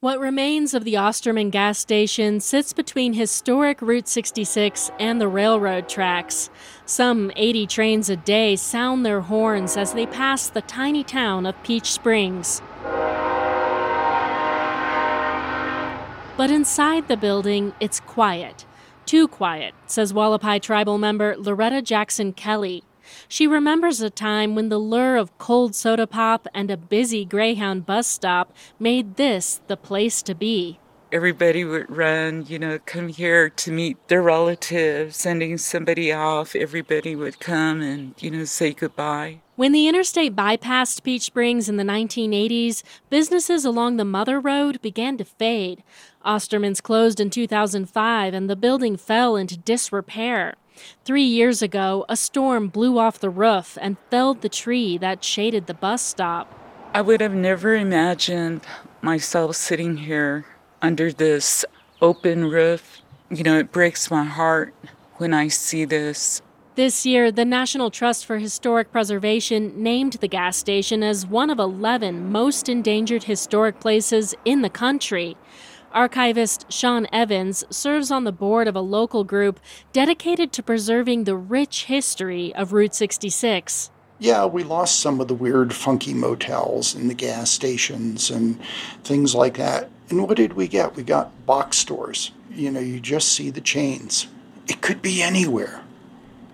What remains of the Osterman gas station sits between historic Route 66 and the railroad tracks. Some 80 trains a day sound their horns as they pass the tiny town of Peach Springs. But inside the building, it's quiet. Too quiet, says Hualapai tribal member Loretta Jackson Kelly. She remembers a time when the lure of cold soda pop and a busy Greyhound bus stop made this the place to be. Everybody would run, you know, come here to meet their relatives, sending somebody off. Everybody would come and, you know, say goodbye. When the interstate bypassed Peach Springs in the 1980s, businesses along the Mother Road began to fade. Osterman's closed in 2005 and the building fell into disrepair. Three years ago, a storm blew off the roof and felled the tree that shaded the bus stop. I would have never imagined myself sitting here under this open roof. You know, it breaks my heart when I see this. This year, the National Trust for Historic Preservation named the gas station as one of 11 most endangered historic places in the country. Archivist Sean Evans serves on the board of a local group dedicated to preserving the rich history of Route 66. Yeah, we lost some of the weird, funky motels and the gas stations and things like that. And what did we get? We got box stores. You know, you just see the chains. It could be anywhere.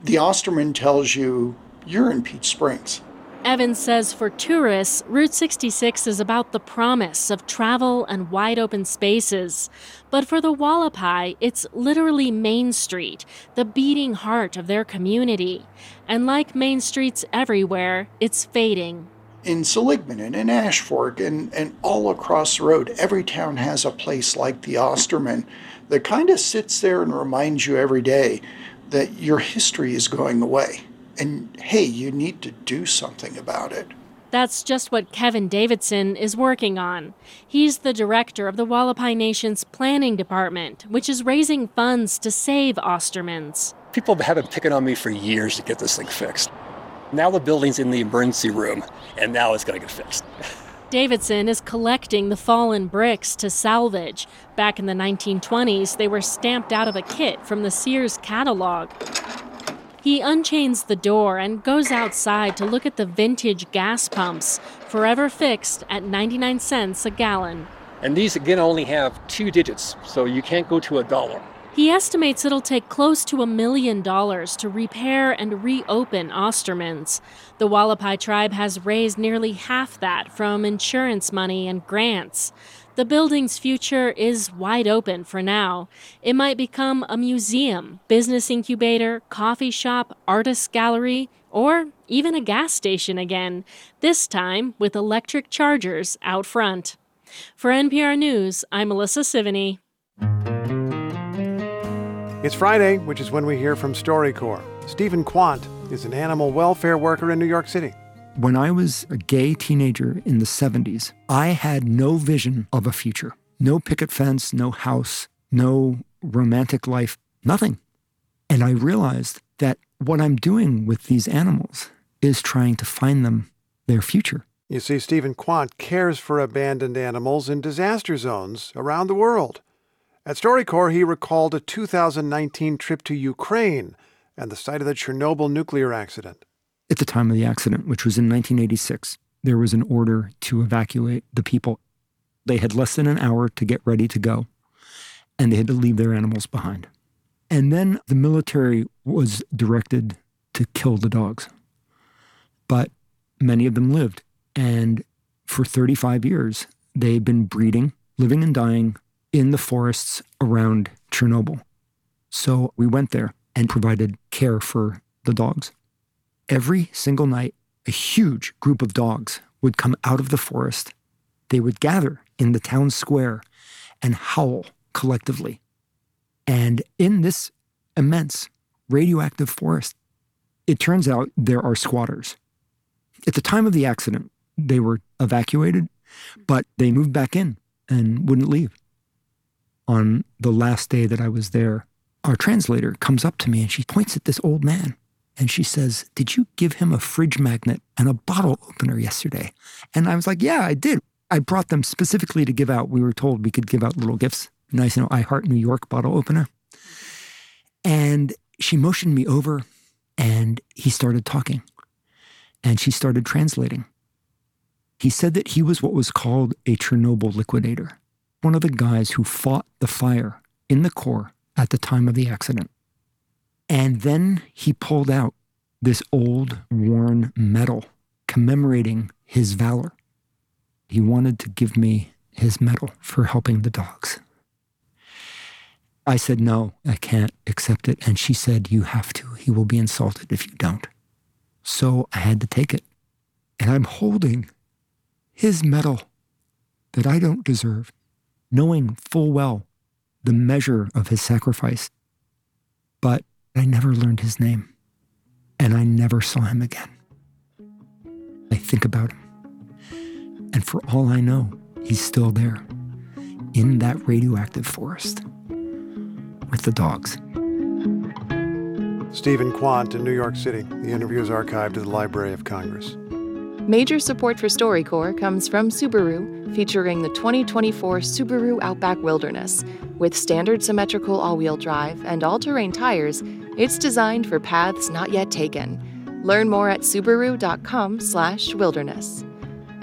The Osterman tells you you're in Peach Springs. Evans says for tourists, Route 66 is about the promise of travel and wide open spaces. But for the Hualapai, it's literally Main Street, the beating heart of their community. And like Main Streets everywhere, it's fading. In Seligman and in Ashfork and, and all across the road, every town has a place like the Osterman that kind of sits there and reminds you every day that your history is going away. And hey, you need to do something about it. That's just what Kevin Davidson is working on. He's the director of the Hualapai Nation's Planning Department, which is raising funds to save Ostermans. People have been picking on me for years to get this thing fixed. Now the building's in the emergency room, and now it's going to get fixed. Davidson is collecting the fallen bricks to salvage. Back in the 1920s, they were stamped out of a kit from the Sears catalog. He unchains the door and goes outside to look at the vintage gas pumps, forever fixed at 99 cents a gallon. And these again only have two digits, so you can't go to a dollar. He estimates it'll take close to a million dollars to repair and reopen Osterman's. The Hualapai tribe has raised nearly half that from insurance money and grants. The building's future is wide open for now. It might become a museum, business incubator, coffee shop, artist gallery, or even a gas station again, this time with electric chargers out front. For NPR News, I'm Melissa Sevigny. It's Friday, which is when we hear from StoryCorps. Stephen Quant is an animal welfare worker in New York City. When I was a gay teenager in the 70s, I had no vision of a future. No picket fence, no house, no romantic life, nothing. And I realized that what I'm doing with these animals is trying to find them their future. You see, Stephen Quant cares for abandoned animals in disaster zones around the world. At StoryCorps, he recalled a 2019 trip to Ukraine and the site of the Chernobyl nuclear accident. At the time of the accident, which was in 1986, there was an order to evacuate the people. They had less than an hour to get ready to go, and they had to leave their animals behind. And then the military was directed to kill the dogs. But many of them lived. And for 35 years, they've been breeding, living and dying in the forests around Chernobyl. So we went there and provided care for the dogs. Every single night, a huge group of dogs would come out of the forest. They would gather in the town square and howl collectively. And in this immense radioactive forest, it turns out there are squatters. At the time of the accident, they were evacuated, but they moved back in and wouldn't leave on the last day that I was there, our translator comes up to me and she points at this old man and she says, Did you give him a fridge magnet and a bottle opener yesterday? And I was like, Yeah, I did. I brought them specifically to give out. We were told we could give out little gifts. Nice, you know, I Heart New York bottle opener. And she motioned me over and he started talking and she started translating. He said that he was what was called a Chernobyl liquidator one of the guys who fought the fire in the core at the time of the accident. And then he pulled out this old, worn medal commemorating his valor. He wanted to give me his medal for helping the dogs. I said, No, I can't accept it. And she said, You have to. He will be insulted if you don't. So I had to take it. And I'm holding his medal that I don't deserve, knowing full well the measure of his sacrifice. But I never learned his name, and I never saw him again. I think about him. And for all I know, he's still there in that radioactive forest with the dogs. Stephen Quant in New York City. The interview is archived at the Library of Congress. Major support for StoryCorps comes from Subaru, featuring the 2024 Subaru Outback Wilderness. With standard symmetrical all wheel drive and all terrain tires, it's designed for paths not yet taken. Learn more at subaru.com/slash wilderness.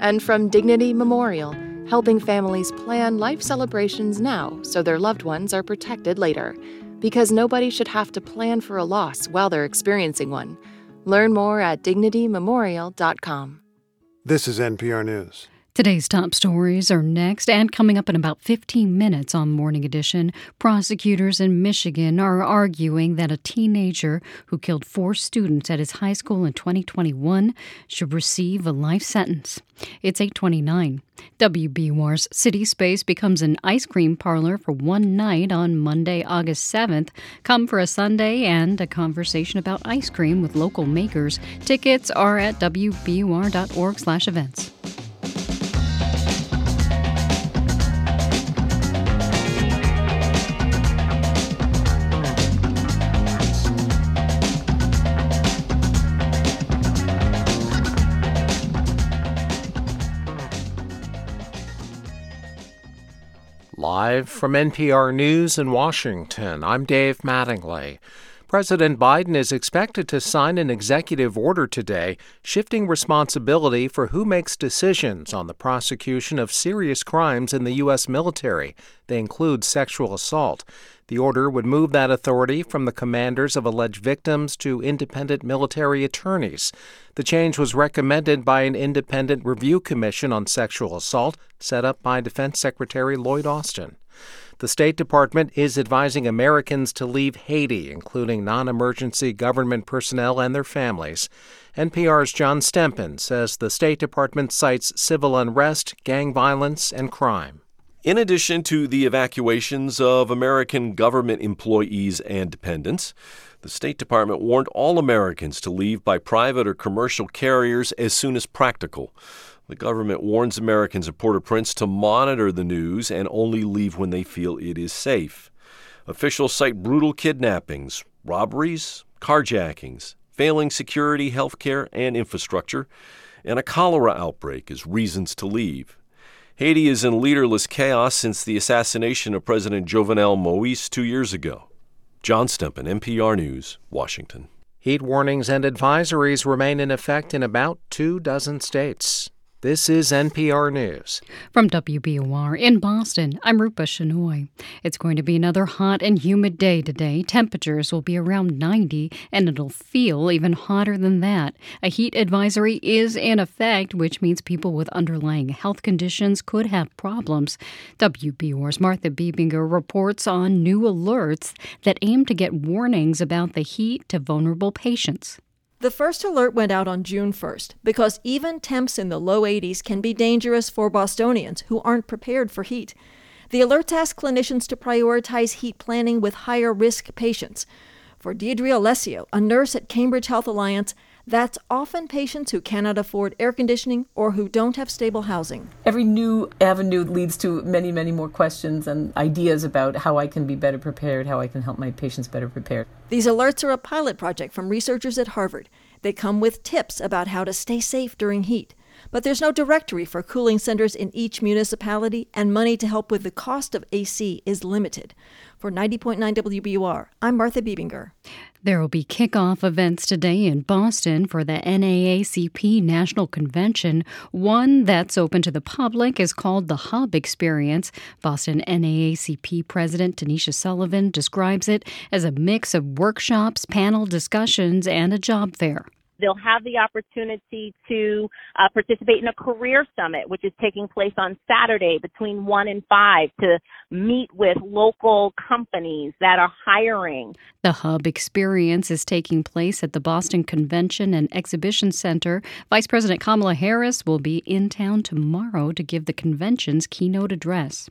And from Dignity Memorial, helping families plan life celebrations now so their loved ones are protected later. Because nobody should have to plan for a loss while they're experiencing one. Learn more at dignitymemorial.com. This is NPR News. Today's top stories are next, and coming up in about 15 minutes on Morning Edition, prosecutors in Michigan are arguing that a teenager who killed four students at his high school in 2021 should receive a life sentence. It's 829. WBUR's City Space becomes an ice cream parlor for one night on Monday, August 7th. Come for a sundae and a conversation about ice cream with local makers. Tickets are at wbur.org/events. Live from NPR News in Washington, I'm Dave Mattingly. President Biden is expected to sign an executive order today shifting responsibility for who makes decisions on the prosecution of serious crimes in the U.S. military. They include sexual assault. The order would move that authority from the commanders of alleged victims to independent military attorneys. The change was recommended by an independent review commission on sexual assault set up by Defense Secretary Lloyd Austin. The State Department is advising Americans to leave Haiti, including non emergency government personnel and their families. NPR's John Stempin says the State Department cites civil unrest, gang violence, and crime. In addition to the evacuations of American government employees and dependents, the State Department warned all Americans to leave by private or commercial carriers as soon as practical. The government warns Americans at Port au Prince to monitor the news and only leave when they feel it is safe. Officials cite brutal kidnappings, robberies, carjackings, failing security, health care, and infrastructure, and a cholera outbreak as reasons to leave. Haiti is in leaderless chaos since the assassination of President Jovenel Moise two years ago. John Stempin, NPR News, Washington. Heat warnings and advisories remain in effect in about two dozen states. This is NPR News. From WBUR in Boston, I'm Rupa Shenoy. It's going to be another hot and humid day today. Temperatures will be around 90, and it'll feel even hotter than that. A heat advisory is in effect, which means people with underlying health conditions could have problems. WBUR's Martha Bebinger reports on new alerts that aim to get warnings about the heat to vulnerable patients. The first alert went out on June 1st because even temps in the low 80s can be dangerous for Bostonians who aren't prepared for heat. The alerts ask clinicians to prioritize heat planning with higher risk patients. For Deidre Alessio, a nurse at Cambridge Health Alliance, that's often patients who cannot afford air conditioning or who don't have stable housing. Every new avenue leads to many, many more questions and ideas about how I can be better prepared, how I can help my patients better prepared. These alerts are a pilot project from researchers at Harvard. They come with tips about how to stay safe during heat. But there's no directory for cooling centers in each municipality, and money to help with the cost of AC is limited. For 90.9 WBUR, I'm Martha Bebinger. There will be kickoff events today in Boston for the NAACP National Convention. One that's open to the public is called the Hub Experience. Boston NAACP President Tanisha Sullivan describes it as a mix of workshops, panel discussions, and a job fair. They'll have the opportunity to uh, participate in a career summit, which is taking place on Saturday between 1 and 5 to meet with local companies that are hiring. The Hub experience is taking place at the Boston Convention and Exhibition Center. Vice President Kamala Harris will be in town tomorrow to give the convention's keynote address.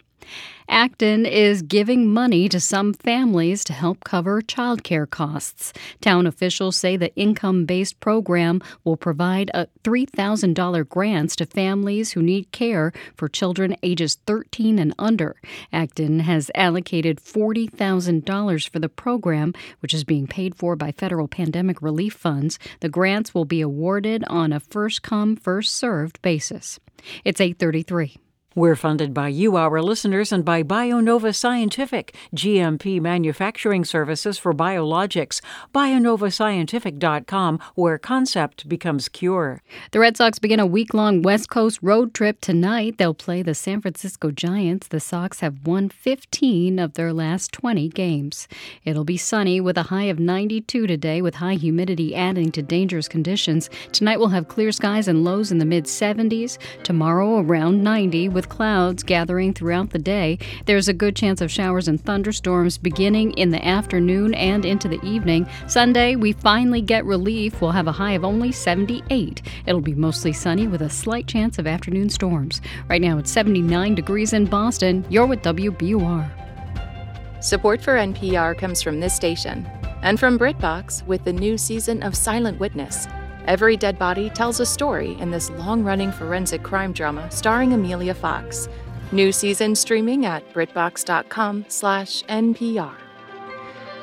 Acton is giving money to some families to help cover childcare costs. Town officials say the income based program will provide a $3,000 grants to families who need care for children ages 13 and under. Acton has allocated $40,000 for the program, which is being paid for by federal pandemic relief funds. The grants will be awarded on a first come, first served basis. It's 833. We're funded by you, our listeners, and by BioNova Scientific, GMP manufacturing services for biologics. BioNovaScientific.com, where concept becomes cure. The Red Sox begin a week long West Coast road trip tonight. They'll play the San Francisco Giants. The Sox have won 15 of their last 20 games. It'll be sunny with a high of 92 today, with high humidity adding to dangerous conditions. Tonight we'll have clear skies and lows in the mid 70s. Tomorrow around 90 with with clouds gathering throughout the day. There's a good chance of showers and thunderstorms beginning in the afternoon and into the evening. Sunday, we finally get relief. We'll have a high of only 78. It'll be mostly sunny with a slight chance of afternoon storms. Right now, it's 79 degrees in Boston. You're with WBUR. Support for NPR comes from this station and from BritBox with the new season of Silent Witness Every Dead Body tells a story in this long running forensic crime drama starring Emilia Fox. New season streaming at BritBox.com/slash NPR.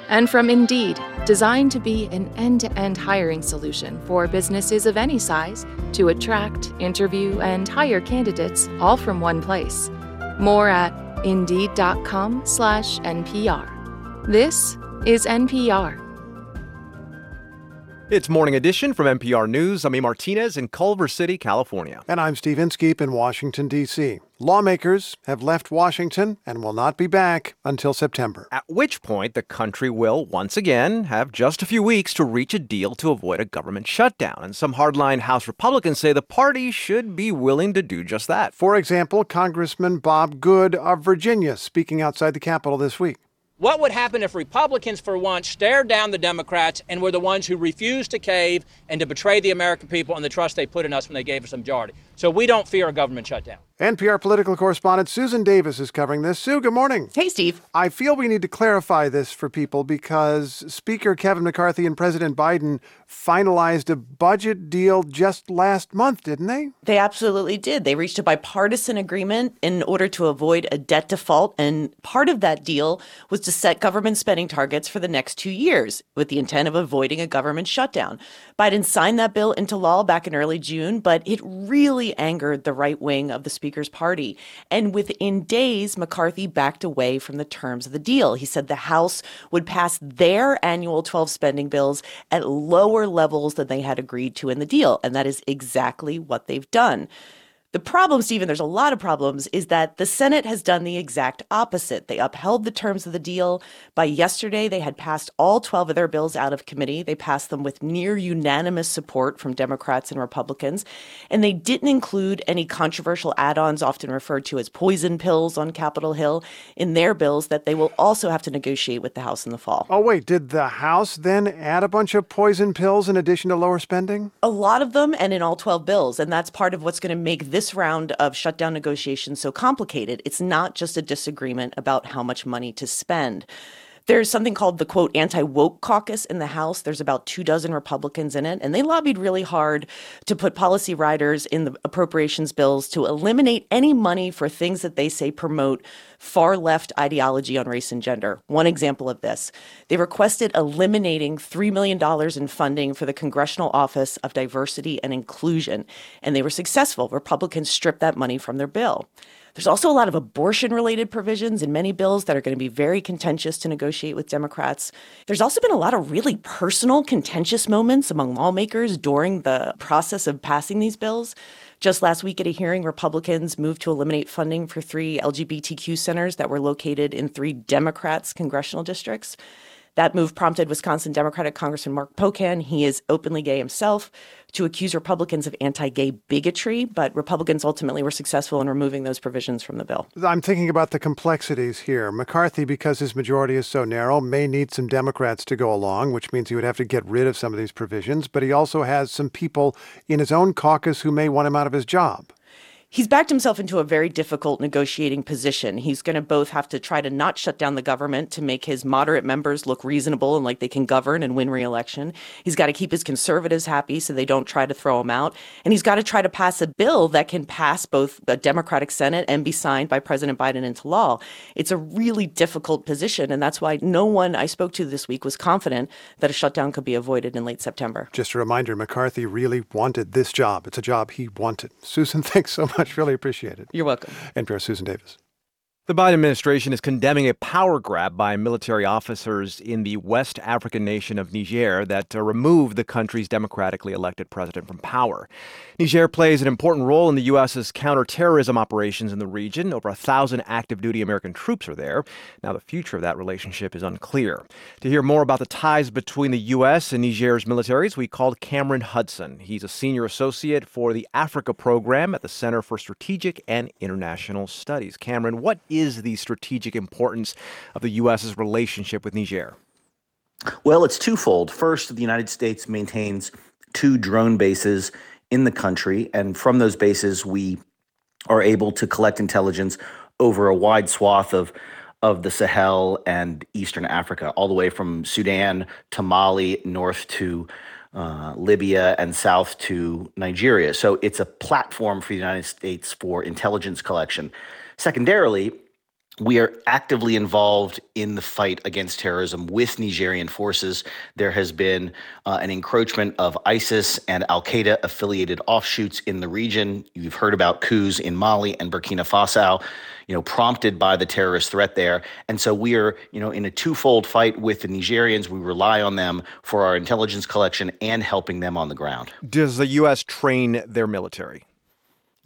And from Indeed, designed to be an end to end hiring solution for businesses of any size to attract, interview, and hire candidates all from one place. More at Indeed.com/slash NPR. This is NPR. It's Morning Edition from NPR News. I'm E. Martinez in Culver City, California. And I'm Steve Inskeep in Washington, D.C. Lawmakers have left Washington and will not be back until September. At which point, the country will once again have just a few weeks to reach a deal to avoid a government shutdown. And some hardline House Republicans say the party should be willing to do just that. For example, Congressman Bob Good of Virginia speaking outside the Capitol this week. What would happen if Republicans, for once, stared down the Democrats and were the ones who refused to cave and to betray the American people and the trust they put in us when they gave us a majority? So we don't fear a government shutdown. NPR political correspondent Susan Davis is covering this. Sue, good morning. Hey, Steve. I feel we need to clarify this for people because Speaker Kevin McCarthy and President Biden finalized a budget deal just last month, didn't they? They absolutely did. They reached a bipartisan agreement in order to avoid a debt default. And part of that deal was to set government spending targets for the next two years with the intent of avoiding a government shutdown. Biden signed that bill into law back in early June, but it really angered the right wing of the Speaker's party. And within days, McCarthy backed away from the terms of the deal. He said the House would pass their annual 12 spending bills at lower levels than they had agreed to in the deal. And that is exactly what they've done. The problem, Stephen, there's a lot of problems, is that the Senate has done the exact opposite. They upheld the terms of the deal. By yesterday, they had passed all 12 of their bills out of committee. They passed them with near unanimous support from Democrats and Republicans. And they didn't include any controversial add ons, often referred to as poison pills on Capitol Hill, in their bills that they will also have to negotiate with the House in the fall. Oh, wait, did the House then add a bunch of poison pills in addition to lower spending? A lot of them, and in all 12 bills. And that's part of what's going to make this this round of shutdown negotiations so complicated. It's not just a disagreement about how much money to spend. There's something called the quote anti woke caucus in the House. There's about two dozen Republicans in it, and they lobbied really hard to put policy riders in the appropriations bills to eliminate any money for things that they say promote far left ideology on race and gender. One example of this they requested eliminating $3 million in funding for the Congressional Office of Diversity and Inclusion, and they were successful. Republicans stripped that money from their bill. There's also a lot of abortion related provisions in many bills that are going to be very contentious to negotiate with Democrats. There's also been a lot of really personal, contentious moments among lawmakers during the process of passing these bills. Just last week at a hearing, Republicans moved to eliminate funding for three LGBTQ centers that were located in three Democrats' congressional districts. That move prompted Wisconsin Democratic Congressman Mark Pocan, he is openly gay himself, to accuse Republicans of anti gay bigotry, but Republicans ultimately were successful in removing those provisions from the bill. I'm thinking about the complexities here. McCarthy, because his majority is so narrow, may need some Democrats to go along, which means he would have to get rid of some of these provisions, but he also has some people in his own caucus who may want him out of his job he's backed himself into a very difficult negotiating position. He's going to both have to try to not shut down the government to make his moderate members look reasonable and like they can govern and win re-election. He's got to keep his conservatives happy so they don't try to throw him out. And he's got to try to pass a bill that can pass both a Democratic Senate and be signed by President Biden into law. It's a really difficult position. And that's why no one I spoke to this week was confident that a shutdown could be avoided in late September. Just a reminder McCarthy really wanted this job. It's a job he wanted. Susan, thanks so much much. Really appreciate it. You're welcome. NPR Susan Davis. The Biden administration is condemning a power grab by military officers in the West African nation of Niger that uh, removed the country's democratically elected president from power. Niger plays an important role in the U.S.'s counterterrorism operations in the region. Over a thousand active duty American troops are there. Now, the future of that relationship is unclear. To hear more about the ties between the U.S. and Niger's militaries, we called Cameron Hudson. He's a senior associate for the Africa program at the Center for Strategic and International Studies. Cameron, what is is the strategic importance of the U.S.'s relationship with Niger? Well, it's twofold. First, the United States maintains two drone bases in the country, and from those bases, we are able to collect intelligence over a wide swath of of the Sahel and Eastern Africa, all the way from Sudan to Mali, north to uh, Libya, and south to Nigeria. So it's a platform for the United States for intelligence collection. Secondarily, we are actively involved in the fight against terrorism with Nigerian forces. There has been uh, an encroachment of ISIS and Al Qaeda affiliated offshoots in the region. You've heard about coups in Mali and Burkina Faso, you know, prompted by the terrorist threat there. And so we are, you know, in a twofold fight with the Nigerians. We rely on them for our intelligence collection and helping them on the ground. Does the U.S. train their military?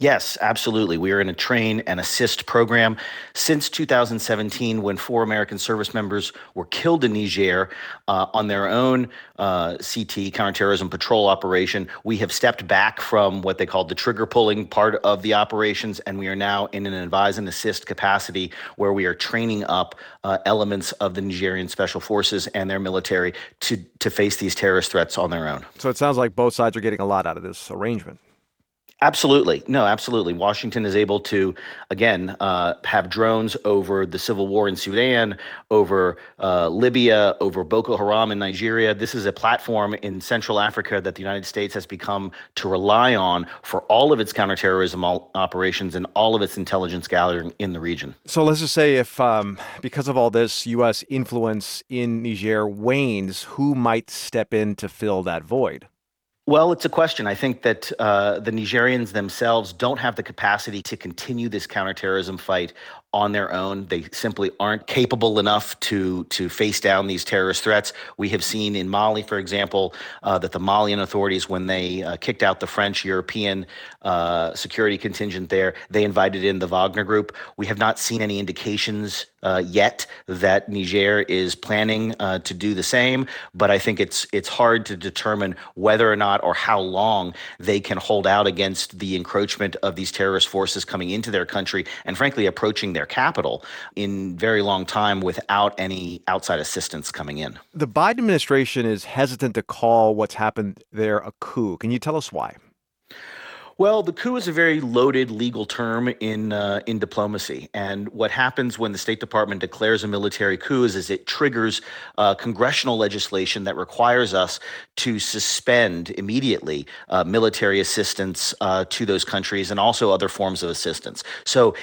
Yes, absolutely. We are in a train and assist program. Since 2017, when four American service members were killed in Niger uh, on their own uh, CT, counterterrorism patrol operation, we have stepped back from what they called the trigger pulling part of the operations, and we are now in an advise and assist capacity where we are training up uh, elements of the Nigerian special forces and their military to, to face these terrorist threats on their own. So it sounds like both sides are getting a lot out of this arrangement. Absolutely. No, absolutely. Washington is able to, again, uh, have drones over the civil war in Sudan, over uh, Libya, over Boko Haram in Nigeria. This is a platform in Central Africa that the United States has become to rely on for all of its counterterrorism operations and all of its intelligence gathering in the region. So let's just say if, um, because of all this, U.S. influence in Niger wanes, who might step in to fill that void? Well, it's a question. I think that uh, the Nigerians themselves don't have the capacity to continue this counterterrorism fight on their own. They simply aren't capable enough to to face down these terrorist threats. We have seen in Mali, for example, uh, that the Malian authorities, when they uh, kicked out the French European uh, security contingent there, they invited in the Wagner Group. We have not seen any indications uh, yet that Niger is planning uh, to do the same. But I think it's it's hard to determine whether or not or how long they can hold out against the encroachment of these terrorist forces coming into their country and, frankly, approaching their capital in very long time without any outside assistance coming in. The Biden administration is hesitant to call what's happened there a coup. Can you tell us why? Well, the coup is a very loaded legal term in uh, in diplomacy, and what happens when the State Department declares a military coup is, is it triggers uh, congressional legislation that requires us to suspend immediately uh, military assistance uh, to those countries and also other forms of assistance. So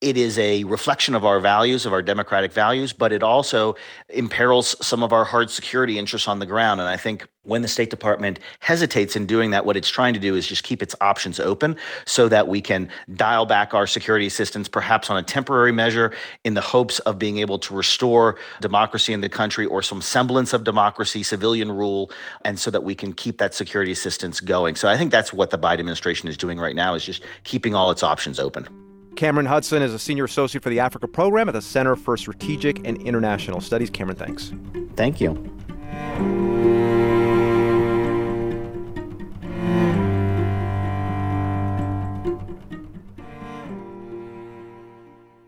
it is a reflection of our values, of our democratic values, but it also imperils some of our hard security interests on the ground. And I think when the State Department hesitates in doing that, what it's trying to do is just keep its options open so that we can dial back our security assistance, perhaps on a temporary measure, in the hopes of being able to restore democracy in the country or some semblance of democracy, civilian rule, and so that we can keep that security assistance going. So I think that's what the Biden administration is doing right now is just keeping all its options open. Cameron Hudson is a senior associate for the Africa program at the Center for Strategic and International Studies. Cameron, thanks. Thank you.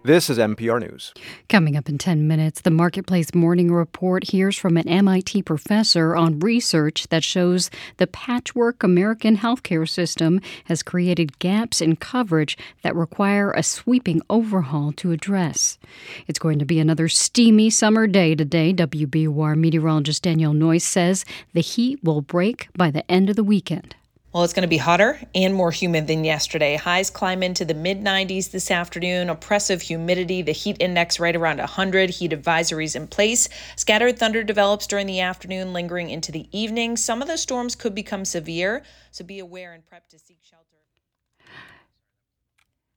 This is NPR News. Coming up in 10 minutes, the Marketplace Morning Report hears from an MIT professor on research that shows the patchwork American healthcare system has created gaps in coverage that require a sweeping overhaul to address. It's going to be another steamy summer day today. WBUR meteorologist Danielle Noyes says the heat will break by the end of the weekend. Well, it's going to be hotter and more humid than yesterday. Highs climb into the mid 90s this afternoon. Oppressive humidity, the heat index right around 100. Heat advisories in place. Scattered thunder develops during the afternoon, lingering into the evening. Some of the storms could become severe, so be aware and prep to shelter.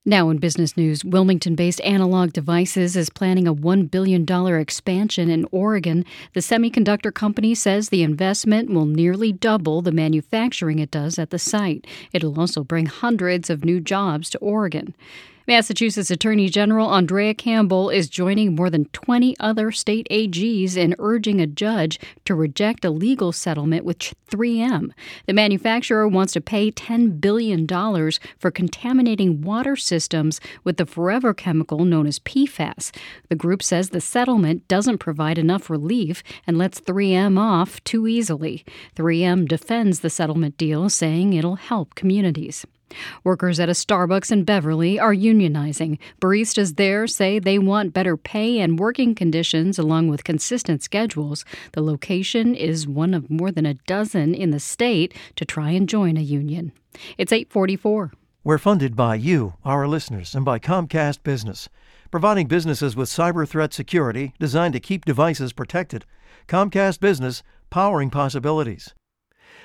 Now, in business news, Wilmington based Analog Devices is planning a $1 billion expansion in Oregon. The semiconductor company says the investment will nearly double the manufacturing it does at the site. It'll also bring hundreds of new jobs to Oregon. Massachusetts Attorney General Andrea Campbell is joining more than 20 other state AGs in urging a judge to reject a legal settlement with 3M. The manufacturer wants to pay $10 billion for contaminating water systems with the forever chemical known as PFAS. The group says the settlement doesn't provide enough relief and lets 3M off too easily. 3M defends the settlement deal, saying it'll help communities. Workers at a Starbucks in Beverly are unionizing. Baristas there say they want better pay and working conditions along with consistent schedules. The location is one of more than a dozen in the state to try and join a union. It's 844. We're funded by you, our listeners, and by Comcast Business, providing businesses with cyber threat security designed to keep devices protected. Comcast Business, powering possibilities.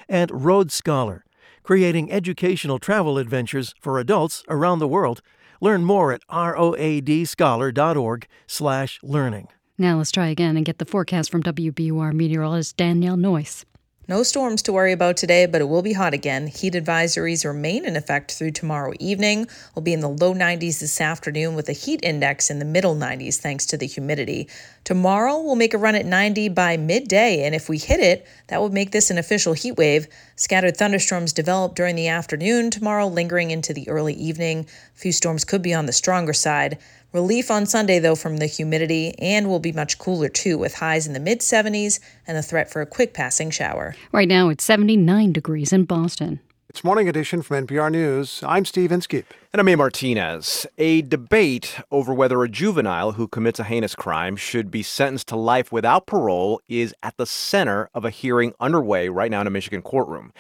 And Road Scholar creating educational travel adventures for adults around the world. Learn more at roadscholar.org/learning. Now let's try again and get the forecast from WBUR meteorologist Danielle Noyes. No storms to worry about today, but it will be hot again. Heat advisories remain in effect through tomorrow evening. We'll be in the low 90s this afternoon with a heat index in the middle 90s thanks to the humidity. Tomorrow, we'll make a run at 90 by midday, and if we hit it, that would make this an official heat wave. Scattered thunderstorms develop during the afternoon tomorrow, lingering into the early evening. A few storms could be on the stronger side. Relief on Sunday, though, from the humidity, and will be much cooler too, with highs in the mid 70s and the threat for a quick passing shower. Right now, it's 79 degrees in Boston. It's Morning Edition from NPR News. I'm Steve Inskeep. And I'm. Martinez. A debate over whether a juvenile who commits a heinous crime should be sentenced to life without parole is at the center of a hearing underway right now in a Michigan courtroom.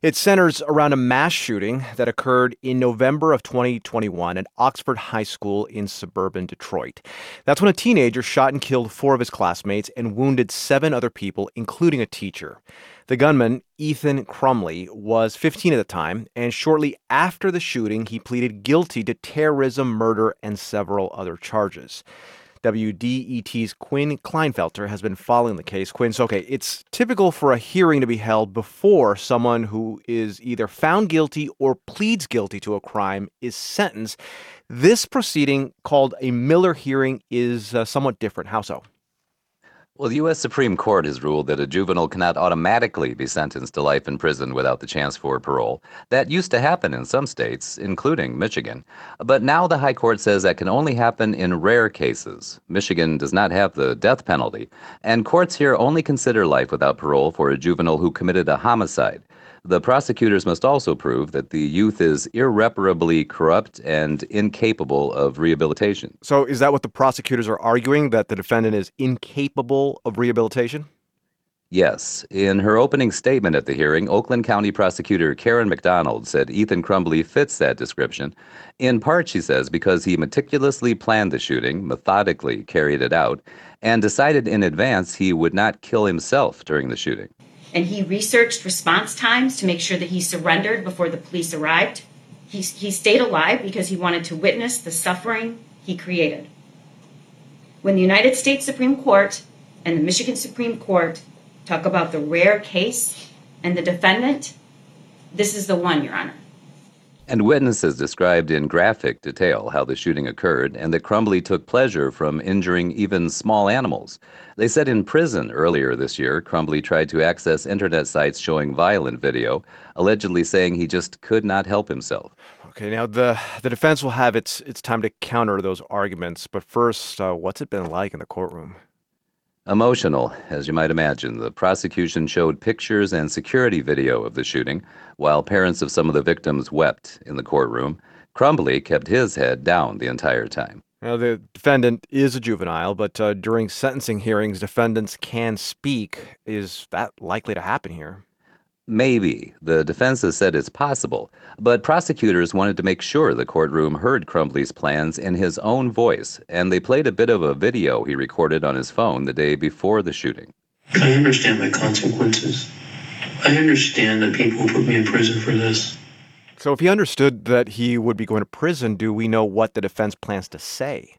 It centers around a mass shooting that occurred in November of 2021 at Oxford High School in suburban Detroit. That's when a teenager shot and killed four of his classmates and wounded seven other people, including a teacher. The gunman, Ethan Crumbley, was 15 at the time, and shortly after the shooting, he pleaded guilty to terrorism, murder, and several other charges. WDET's Quinn Klinefelter has been following the case. Quinn, so okay, it's typical for a hearing to be held before someone who is either found guilty or pleads guilty to a crime is sentenced. This proceeding, called a Miller hearing, is uh, somewhat different. How so? Well, the U.S. Supreme Court has ruled that a juvenile cannot automatically be sentenced to life in prison without the chance for parole. That used to happen in some states, including Michigan. But now the High Court says that can only happen in rare cases. Michigan does not have the death penalty, and courts here only consider life without parole for a juvenile who committed a homicide. The prosecutors must also prove that the youth is irreparably corrupt and incapable of rehabilitation. So, is that what the prosecutors are arguing that the defendant is incapable of rehabilitation? Yes. In her opening statement at the hearing, Oakland County prosecutor Karen McDonald said Ethan Crumbley fits that description. In part, she says, because he meticulously planned the shooting, methodically carried it out, and decided in advance he would not kill himself during the shooting and he researched response times to make sure that he surrendered before the police arrived. He, he stayed alive because he wanted to witness the suffering he created. When the United States Supreme Court and the Michigan Supreme Court talk about the rare case and the defendant, this is the one, Your Honor. And witnesses described in graphic detail how the shooting occurred and that Crumbley took pleasure from injuring even small animals. They said in prison earlier this year, Crumbley tried to access internet sites showing violent video, allegedly saying he just could not help himself. Okay, now the the defense will have its its time to counter those arguments, but first, uh, what's it been like in the courtroom? Emotional, as you might imagine. The prosecution showed pictures and security video of the shooting, while parents of some of the victims wept in the courtroom. Crumbley kept his head down the entire time. Now, the defendant is a juvenile, but uh, during sentencing hearings, defendants can speak. Is that likely to happen here? Maybe. The defense has said it's possible, but prosecutors wanted to make sure the courtroom heard Crumbley's plans in his own voice, and they played a bit of a video he recorded on his phone the day before the shooting. I understand my consequences. I understand that people put me in prison for this. So, if he understood that he would be going to prison, do we know what the defense plans to say?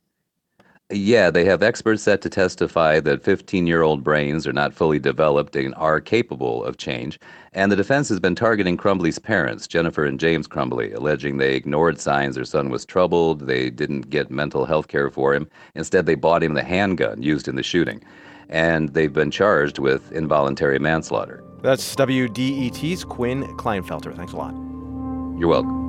Yeah, they have experts set to testify that 15 year old brains are not fully developed and are capable of change. And the defense has been targeting Crumbley's parents, Jennifer and James Crumbley, alleging they ignored signs their son was troubled, they didn't get mental health care for him. Instead, they bought him the handgun used in the shooting. And they've been charged with involuntary manslaughter. That's WDET's Quinn Klinefelter. Thanks a lot. You're welcome.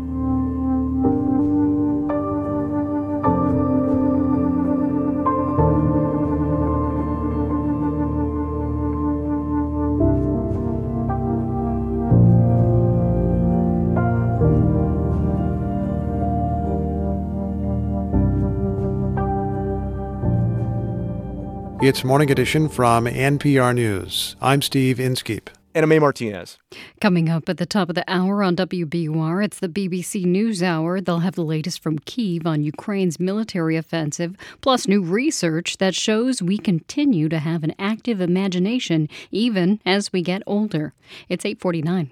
It's Morning Edition from NPR News. I'm Steve Inskeep. And May Martinez. Coming up at the top of the hour on WBUR, it's the BBC News Hour. They'll have the latest from Kiev on Ukraine's military offensive, plus new research that shows we continue to have an active imagination even as we get older. It's 849.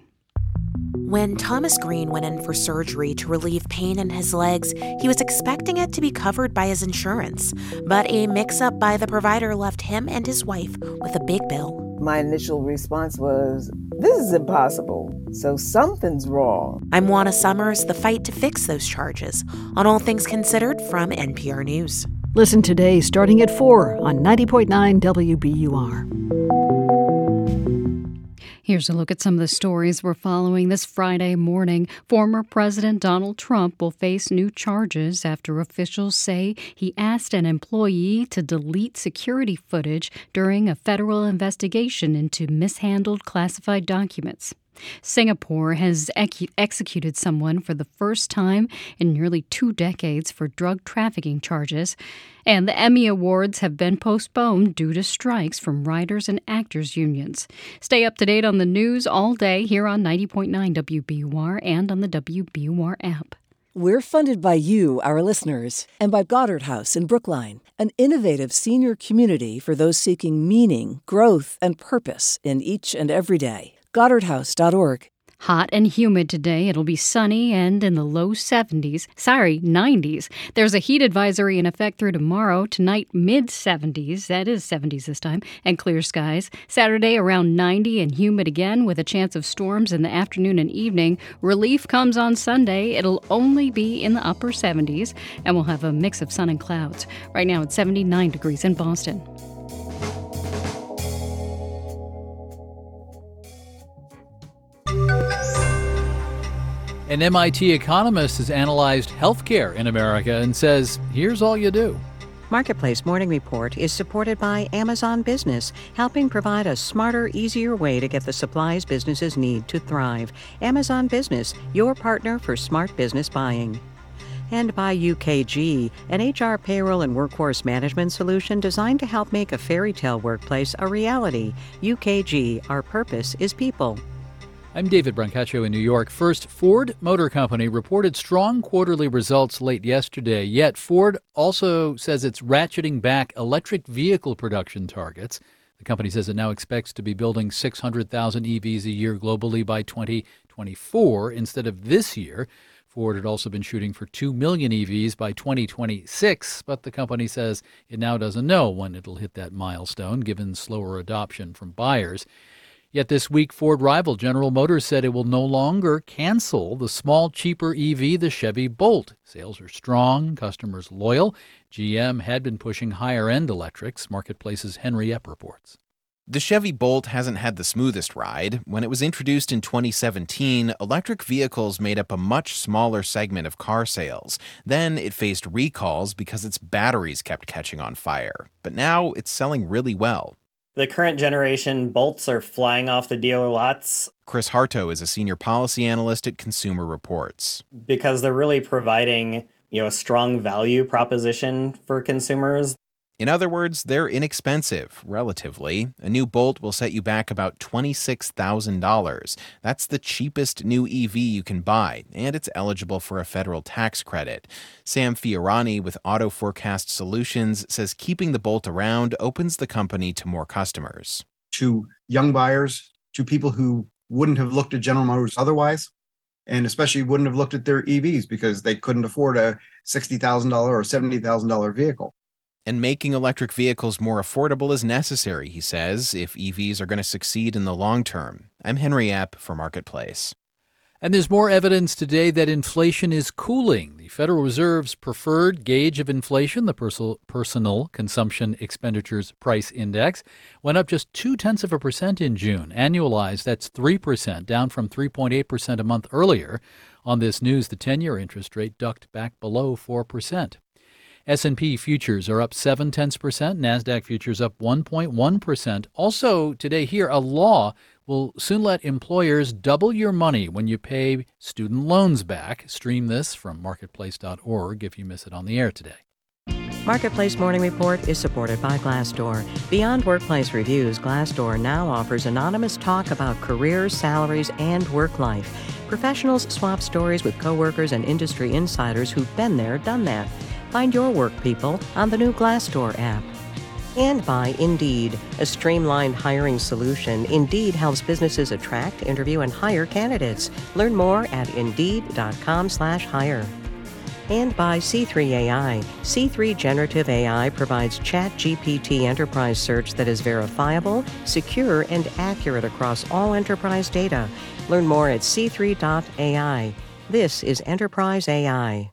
When Thomas Green went in for surgery to relieve pain in his legs, he was expecting it to be covered by his insurance. But a mix up by the provider left him and his wife with a big bill. My initial response was, This is impossible. So something's wrong. I'm Juana Summers, the fight to fix those charges. On All Things Considered from NPR News. Listen today starting at 4 on 90.9 WBUR. Here's a look at some of the stories we're following this Friday morning. Former President Donald Trump will face new charges after officials say he asked an employee to delete security footage during a federal investigation into mishandled classified documents. Singapore has ex- executed someone for the first time in nearly two decades for drug trafficking charges, and the Emmy Awards have been postponed due to strikes from writers and actors unions. Stay up to date on the news all day here on 90.9 WBUR and on the WBUR app. We're funded by you, our listeners, and by Goddard House in Brookline, an innovative senior community for those seeking meaning, growth, and purpose in each and every day goddardhouse.org. Hot and humid today. It'll be sunny and in the low 70s. Sorry, 90s. There's a heat advisory in effect through tomorrow. Tonight, mid 70s. That is 70s this time. And clear skies. Saturday, around 90 and humid again with a chance of storms in the afternoon and evening. Relief comes on Sunday. It'll only be in the upper 70s and we'll have a mix of sun and clouds. Right now, it's 79 degrees in Boston. An MIT economist has analyzed healthcare in America and says, here's all you do. Marketplace Morning Report is supported by Amazon Business, helping provide a smarter, easier way to get the supplies businesses need to thrive. Amazon Business, your partner for smart business buying. And by UKG, an HR payroll and workforce management solution designed to help make a fairy tale workplace a reality. UKG, our purpose is people. I'm David Brancaccio in New York. First, Ford Motor Company reported strong quarterly results late yesterday, yet Ford also says it's ratcheting back electric vehicle production targets. The company says it now expects to be building 600,000 EVs a year globally by 2024 instead of this year. Ford had also been shooting for 2 million EVs by 2026, but the company says it now doesn't know when it'll hit that milestone given slower adoption from buyers. Yet this week, Ford rival General Motors said it will no longer cancel the small, cheaper EV, the Chevy Bolt. Sales are strong, customers loyal. GM had been pushing higher end electrics, Marketplace's Henry Epp reports. The Chevy Bolt hasn't had the smoothest ride. When it was introduced in 2017, electric vehicles made up a much smaller segment of car sales. Then it faced recalls because its batteries kept catching on fire. But now it's selling really well. The current generation bolts are flying off the dealer lots. Chris Harto is a senior policy analyst at Consumer Reports. Because they're really providing, you know, a strong value proposition for consumers. In other words, they're inexpensive, relatively. A new Bolt will set you back about $26,000. That's the cheapest new EV you can buy, and it's eligible for a federal tax credit. Sam Fiorani with Auto Forecast Solutions says keeping the Bolt around opens the company to more customers. To young buyers, to people who wouldn't have looked at General Motors otherwise, and especially wouldn't have looked at their EVs because they couldn't afford a $60,000 or $70,000 vehicle. And making electric vehicles more affordable is necessary, he says, if EVs are going to succeed in the long term. I'm Henry Epp for Marketplace. And there's more evidence today that inflation is cooling. The Federal Reserve's preferred gauge of inflation, the personal consumption expenditures price index, went up just two tenths of a percent in June. Annualized, that's 3%, down from 3.8% a month earlier. On this news, the 10-year interest rate ducked back below 4%. S&P futures are up 7 tenths percent. NASDAQ futures up 1.1%. Also today here, a law will soon let employers double your money when you pay student loans back. Stream this from marketplace.org if you miss it on the air today. Marketplace Morning Report is supported by Glassdoor. Beyond workplace reviews, Glassdoor now offers anonymous talk about careers, salaries, and work life. Professionals swap stories with coworkers and industry insiders who've been there, done that. Find your work people on the new Glassdoor app. And by Indeed, a streamlined hiring solution. Indeed helps businesses attract, interview, and hire candidates. Learn more at indeed.com/hire. And by C3 AI. C3 Generative AI provides ChatGPT enterprise search that is verifiable, secure, and accurate across all enterprise data. Learn more at c3.ai. This is Enterprise AI.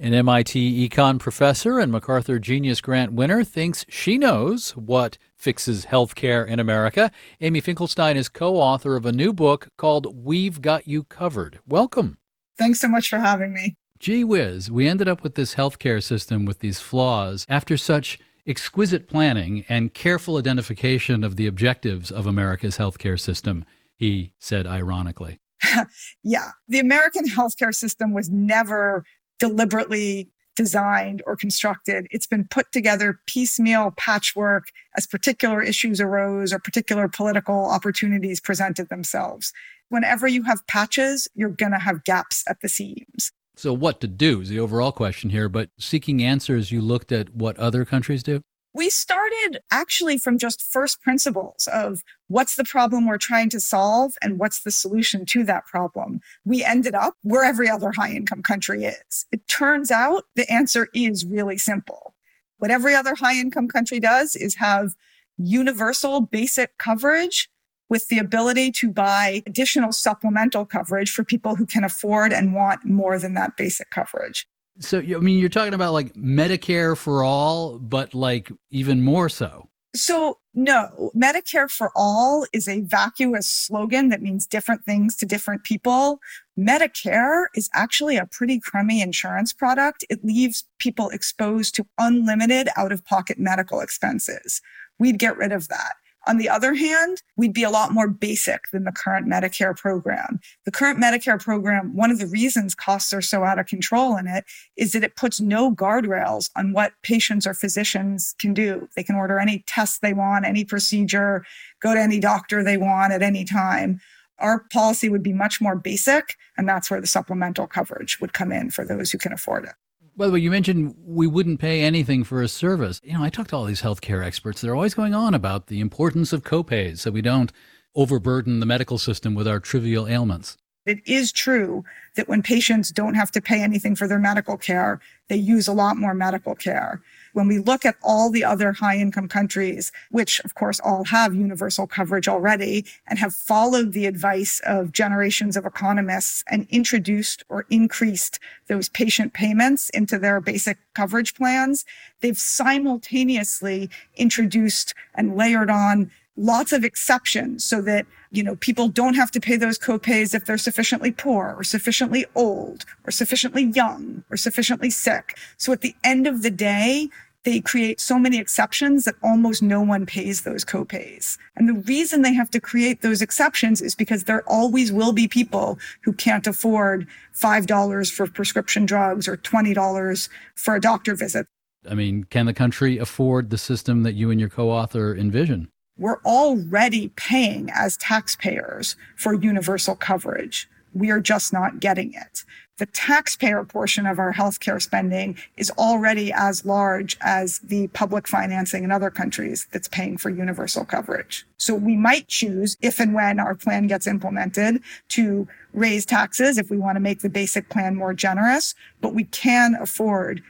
An MIT econ professor and MacArthur Genius Grant winner thinks she knows what fixes healthcare in America. Amy Finkelstein is co author of a new book called We've Got You Covered. Welcome. Thanks so much for having me. Gee whiz, we ended up with this healthcare system with these flaws after such exquisite planning and careful identification of the objectives of America's healthcare system, he said ironically. yeah, the American healthcare system was never deliberately designed or constructed. It's been put together piecemeal patchwork as particular issues arose or particular political opportunities presented themselves. Whenever you have patches, you're going to have gaps at the seams. So, what to do is the overall question here, but seeking answers, you looked at what other countries do? We started actually from just first principles of what's the problem we're trying to solve and what's the solution to that problem. We ended up where every other high income country is. It turns out the answer is really simple. What every other high income country does is have universal basic coverage with the ability to buy additional supplemental coverage for people who can afford and want more than that basic coverage. So, I mean, you're talking about like Medicare for all, but like even more so. So, no, Medicare for all is a vacuous slogan that means different things to different people. Medicare is actually a pretty crummy insurance product. It leaves people exposed to unlimited out of pocket medical expenses. We'd get rid of that. On the other hand, we'd be a lot more basic than the current Medicare program. The current Medicare program, one of the reasons costs are so out of control in it is that it puts no guardrails on what patients or physicians can do. They can order any test they want, any procedure, go to any doctor they want at any time. Our policy would be much more basic, and that's where the supplemental coverage would come in for those who can afford it. By the way, you mentioned we wouldn't pay anything for a service. You know, I talk to all these healthcare experts. They're always going on about the importance of copays so we don't overburden the medical system with our trivial ailments. It is true that when patients don't have to pay anything for their medical care, they use a lot more medical care. When we look at all the other high income countries, which of course all have universal coverage already and have followed the advice of generations of economists and introduced or increased those patient payments into their basic coverage plans, they've simultaneously introduced and layered on lots of exceptions so that you know people don't have to pay those copays if they're sufficiently poor or sufficiently old or sufficiently young or sufficiently sick so at the end of the day they create so many exceptions that almost no one pays those copays. And the reason they have to create those exceptions is because there always will be people who can't afford $5 for prescription drugs or $20 for a doctor visit. I mean, can the country afford the system that you and your co author envision? We're already paying as taxpayers for universal coverage. We are just not getting it. The taxpayer portion of our healthcare spending is already as large as the public financing in other countries that's paying for universal coverage. So we might choose, if and when our plan gets implemented, to raise taxes if we want to make the basic plan more generous, but we can afford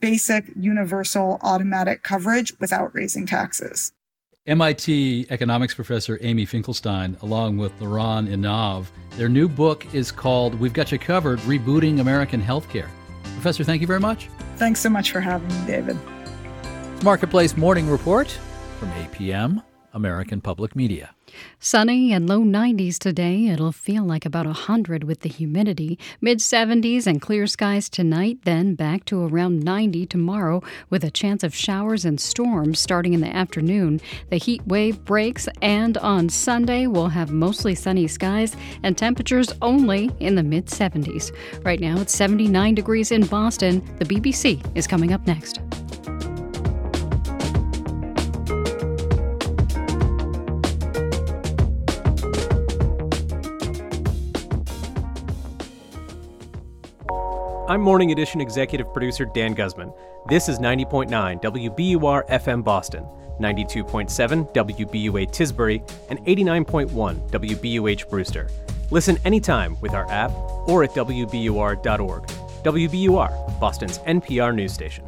basic universal automatic coverage without raising taxes. MIT economics professor Amy Finkelstein, along with Liran Einav, their new book is called We've Got You Covered Rebooting American Healthcare. Professor, thank you very much. Thanks so much for having me, David. Marketplace Morning Report from APM, American Public Media. Sunny and low 90s today. It'll feel like about 100 with the humidity. Mid 70s and clear skies tonight, then back to around 90 tomorrow with a chance of showers and storms starting in the afternoon. The heat wave breaks, and on Sunday, we'll have mostly sunny skies and temperatures only in the mid 70s. Right now, it's 79 degrees in Boston. The BBC is coming up next. I'm Morning Edition executive producer Dan Guzman. This is 90.9 WBUR FM Boston, 92.7 WBUA Tisbury, and 89.1 WBUH Brewster. Listen anytime with our app or at WBUR.org. WBUR, Boston's NPR news station.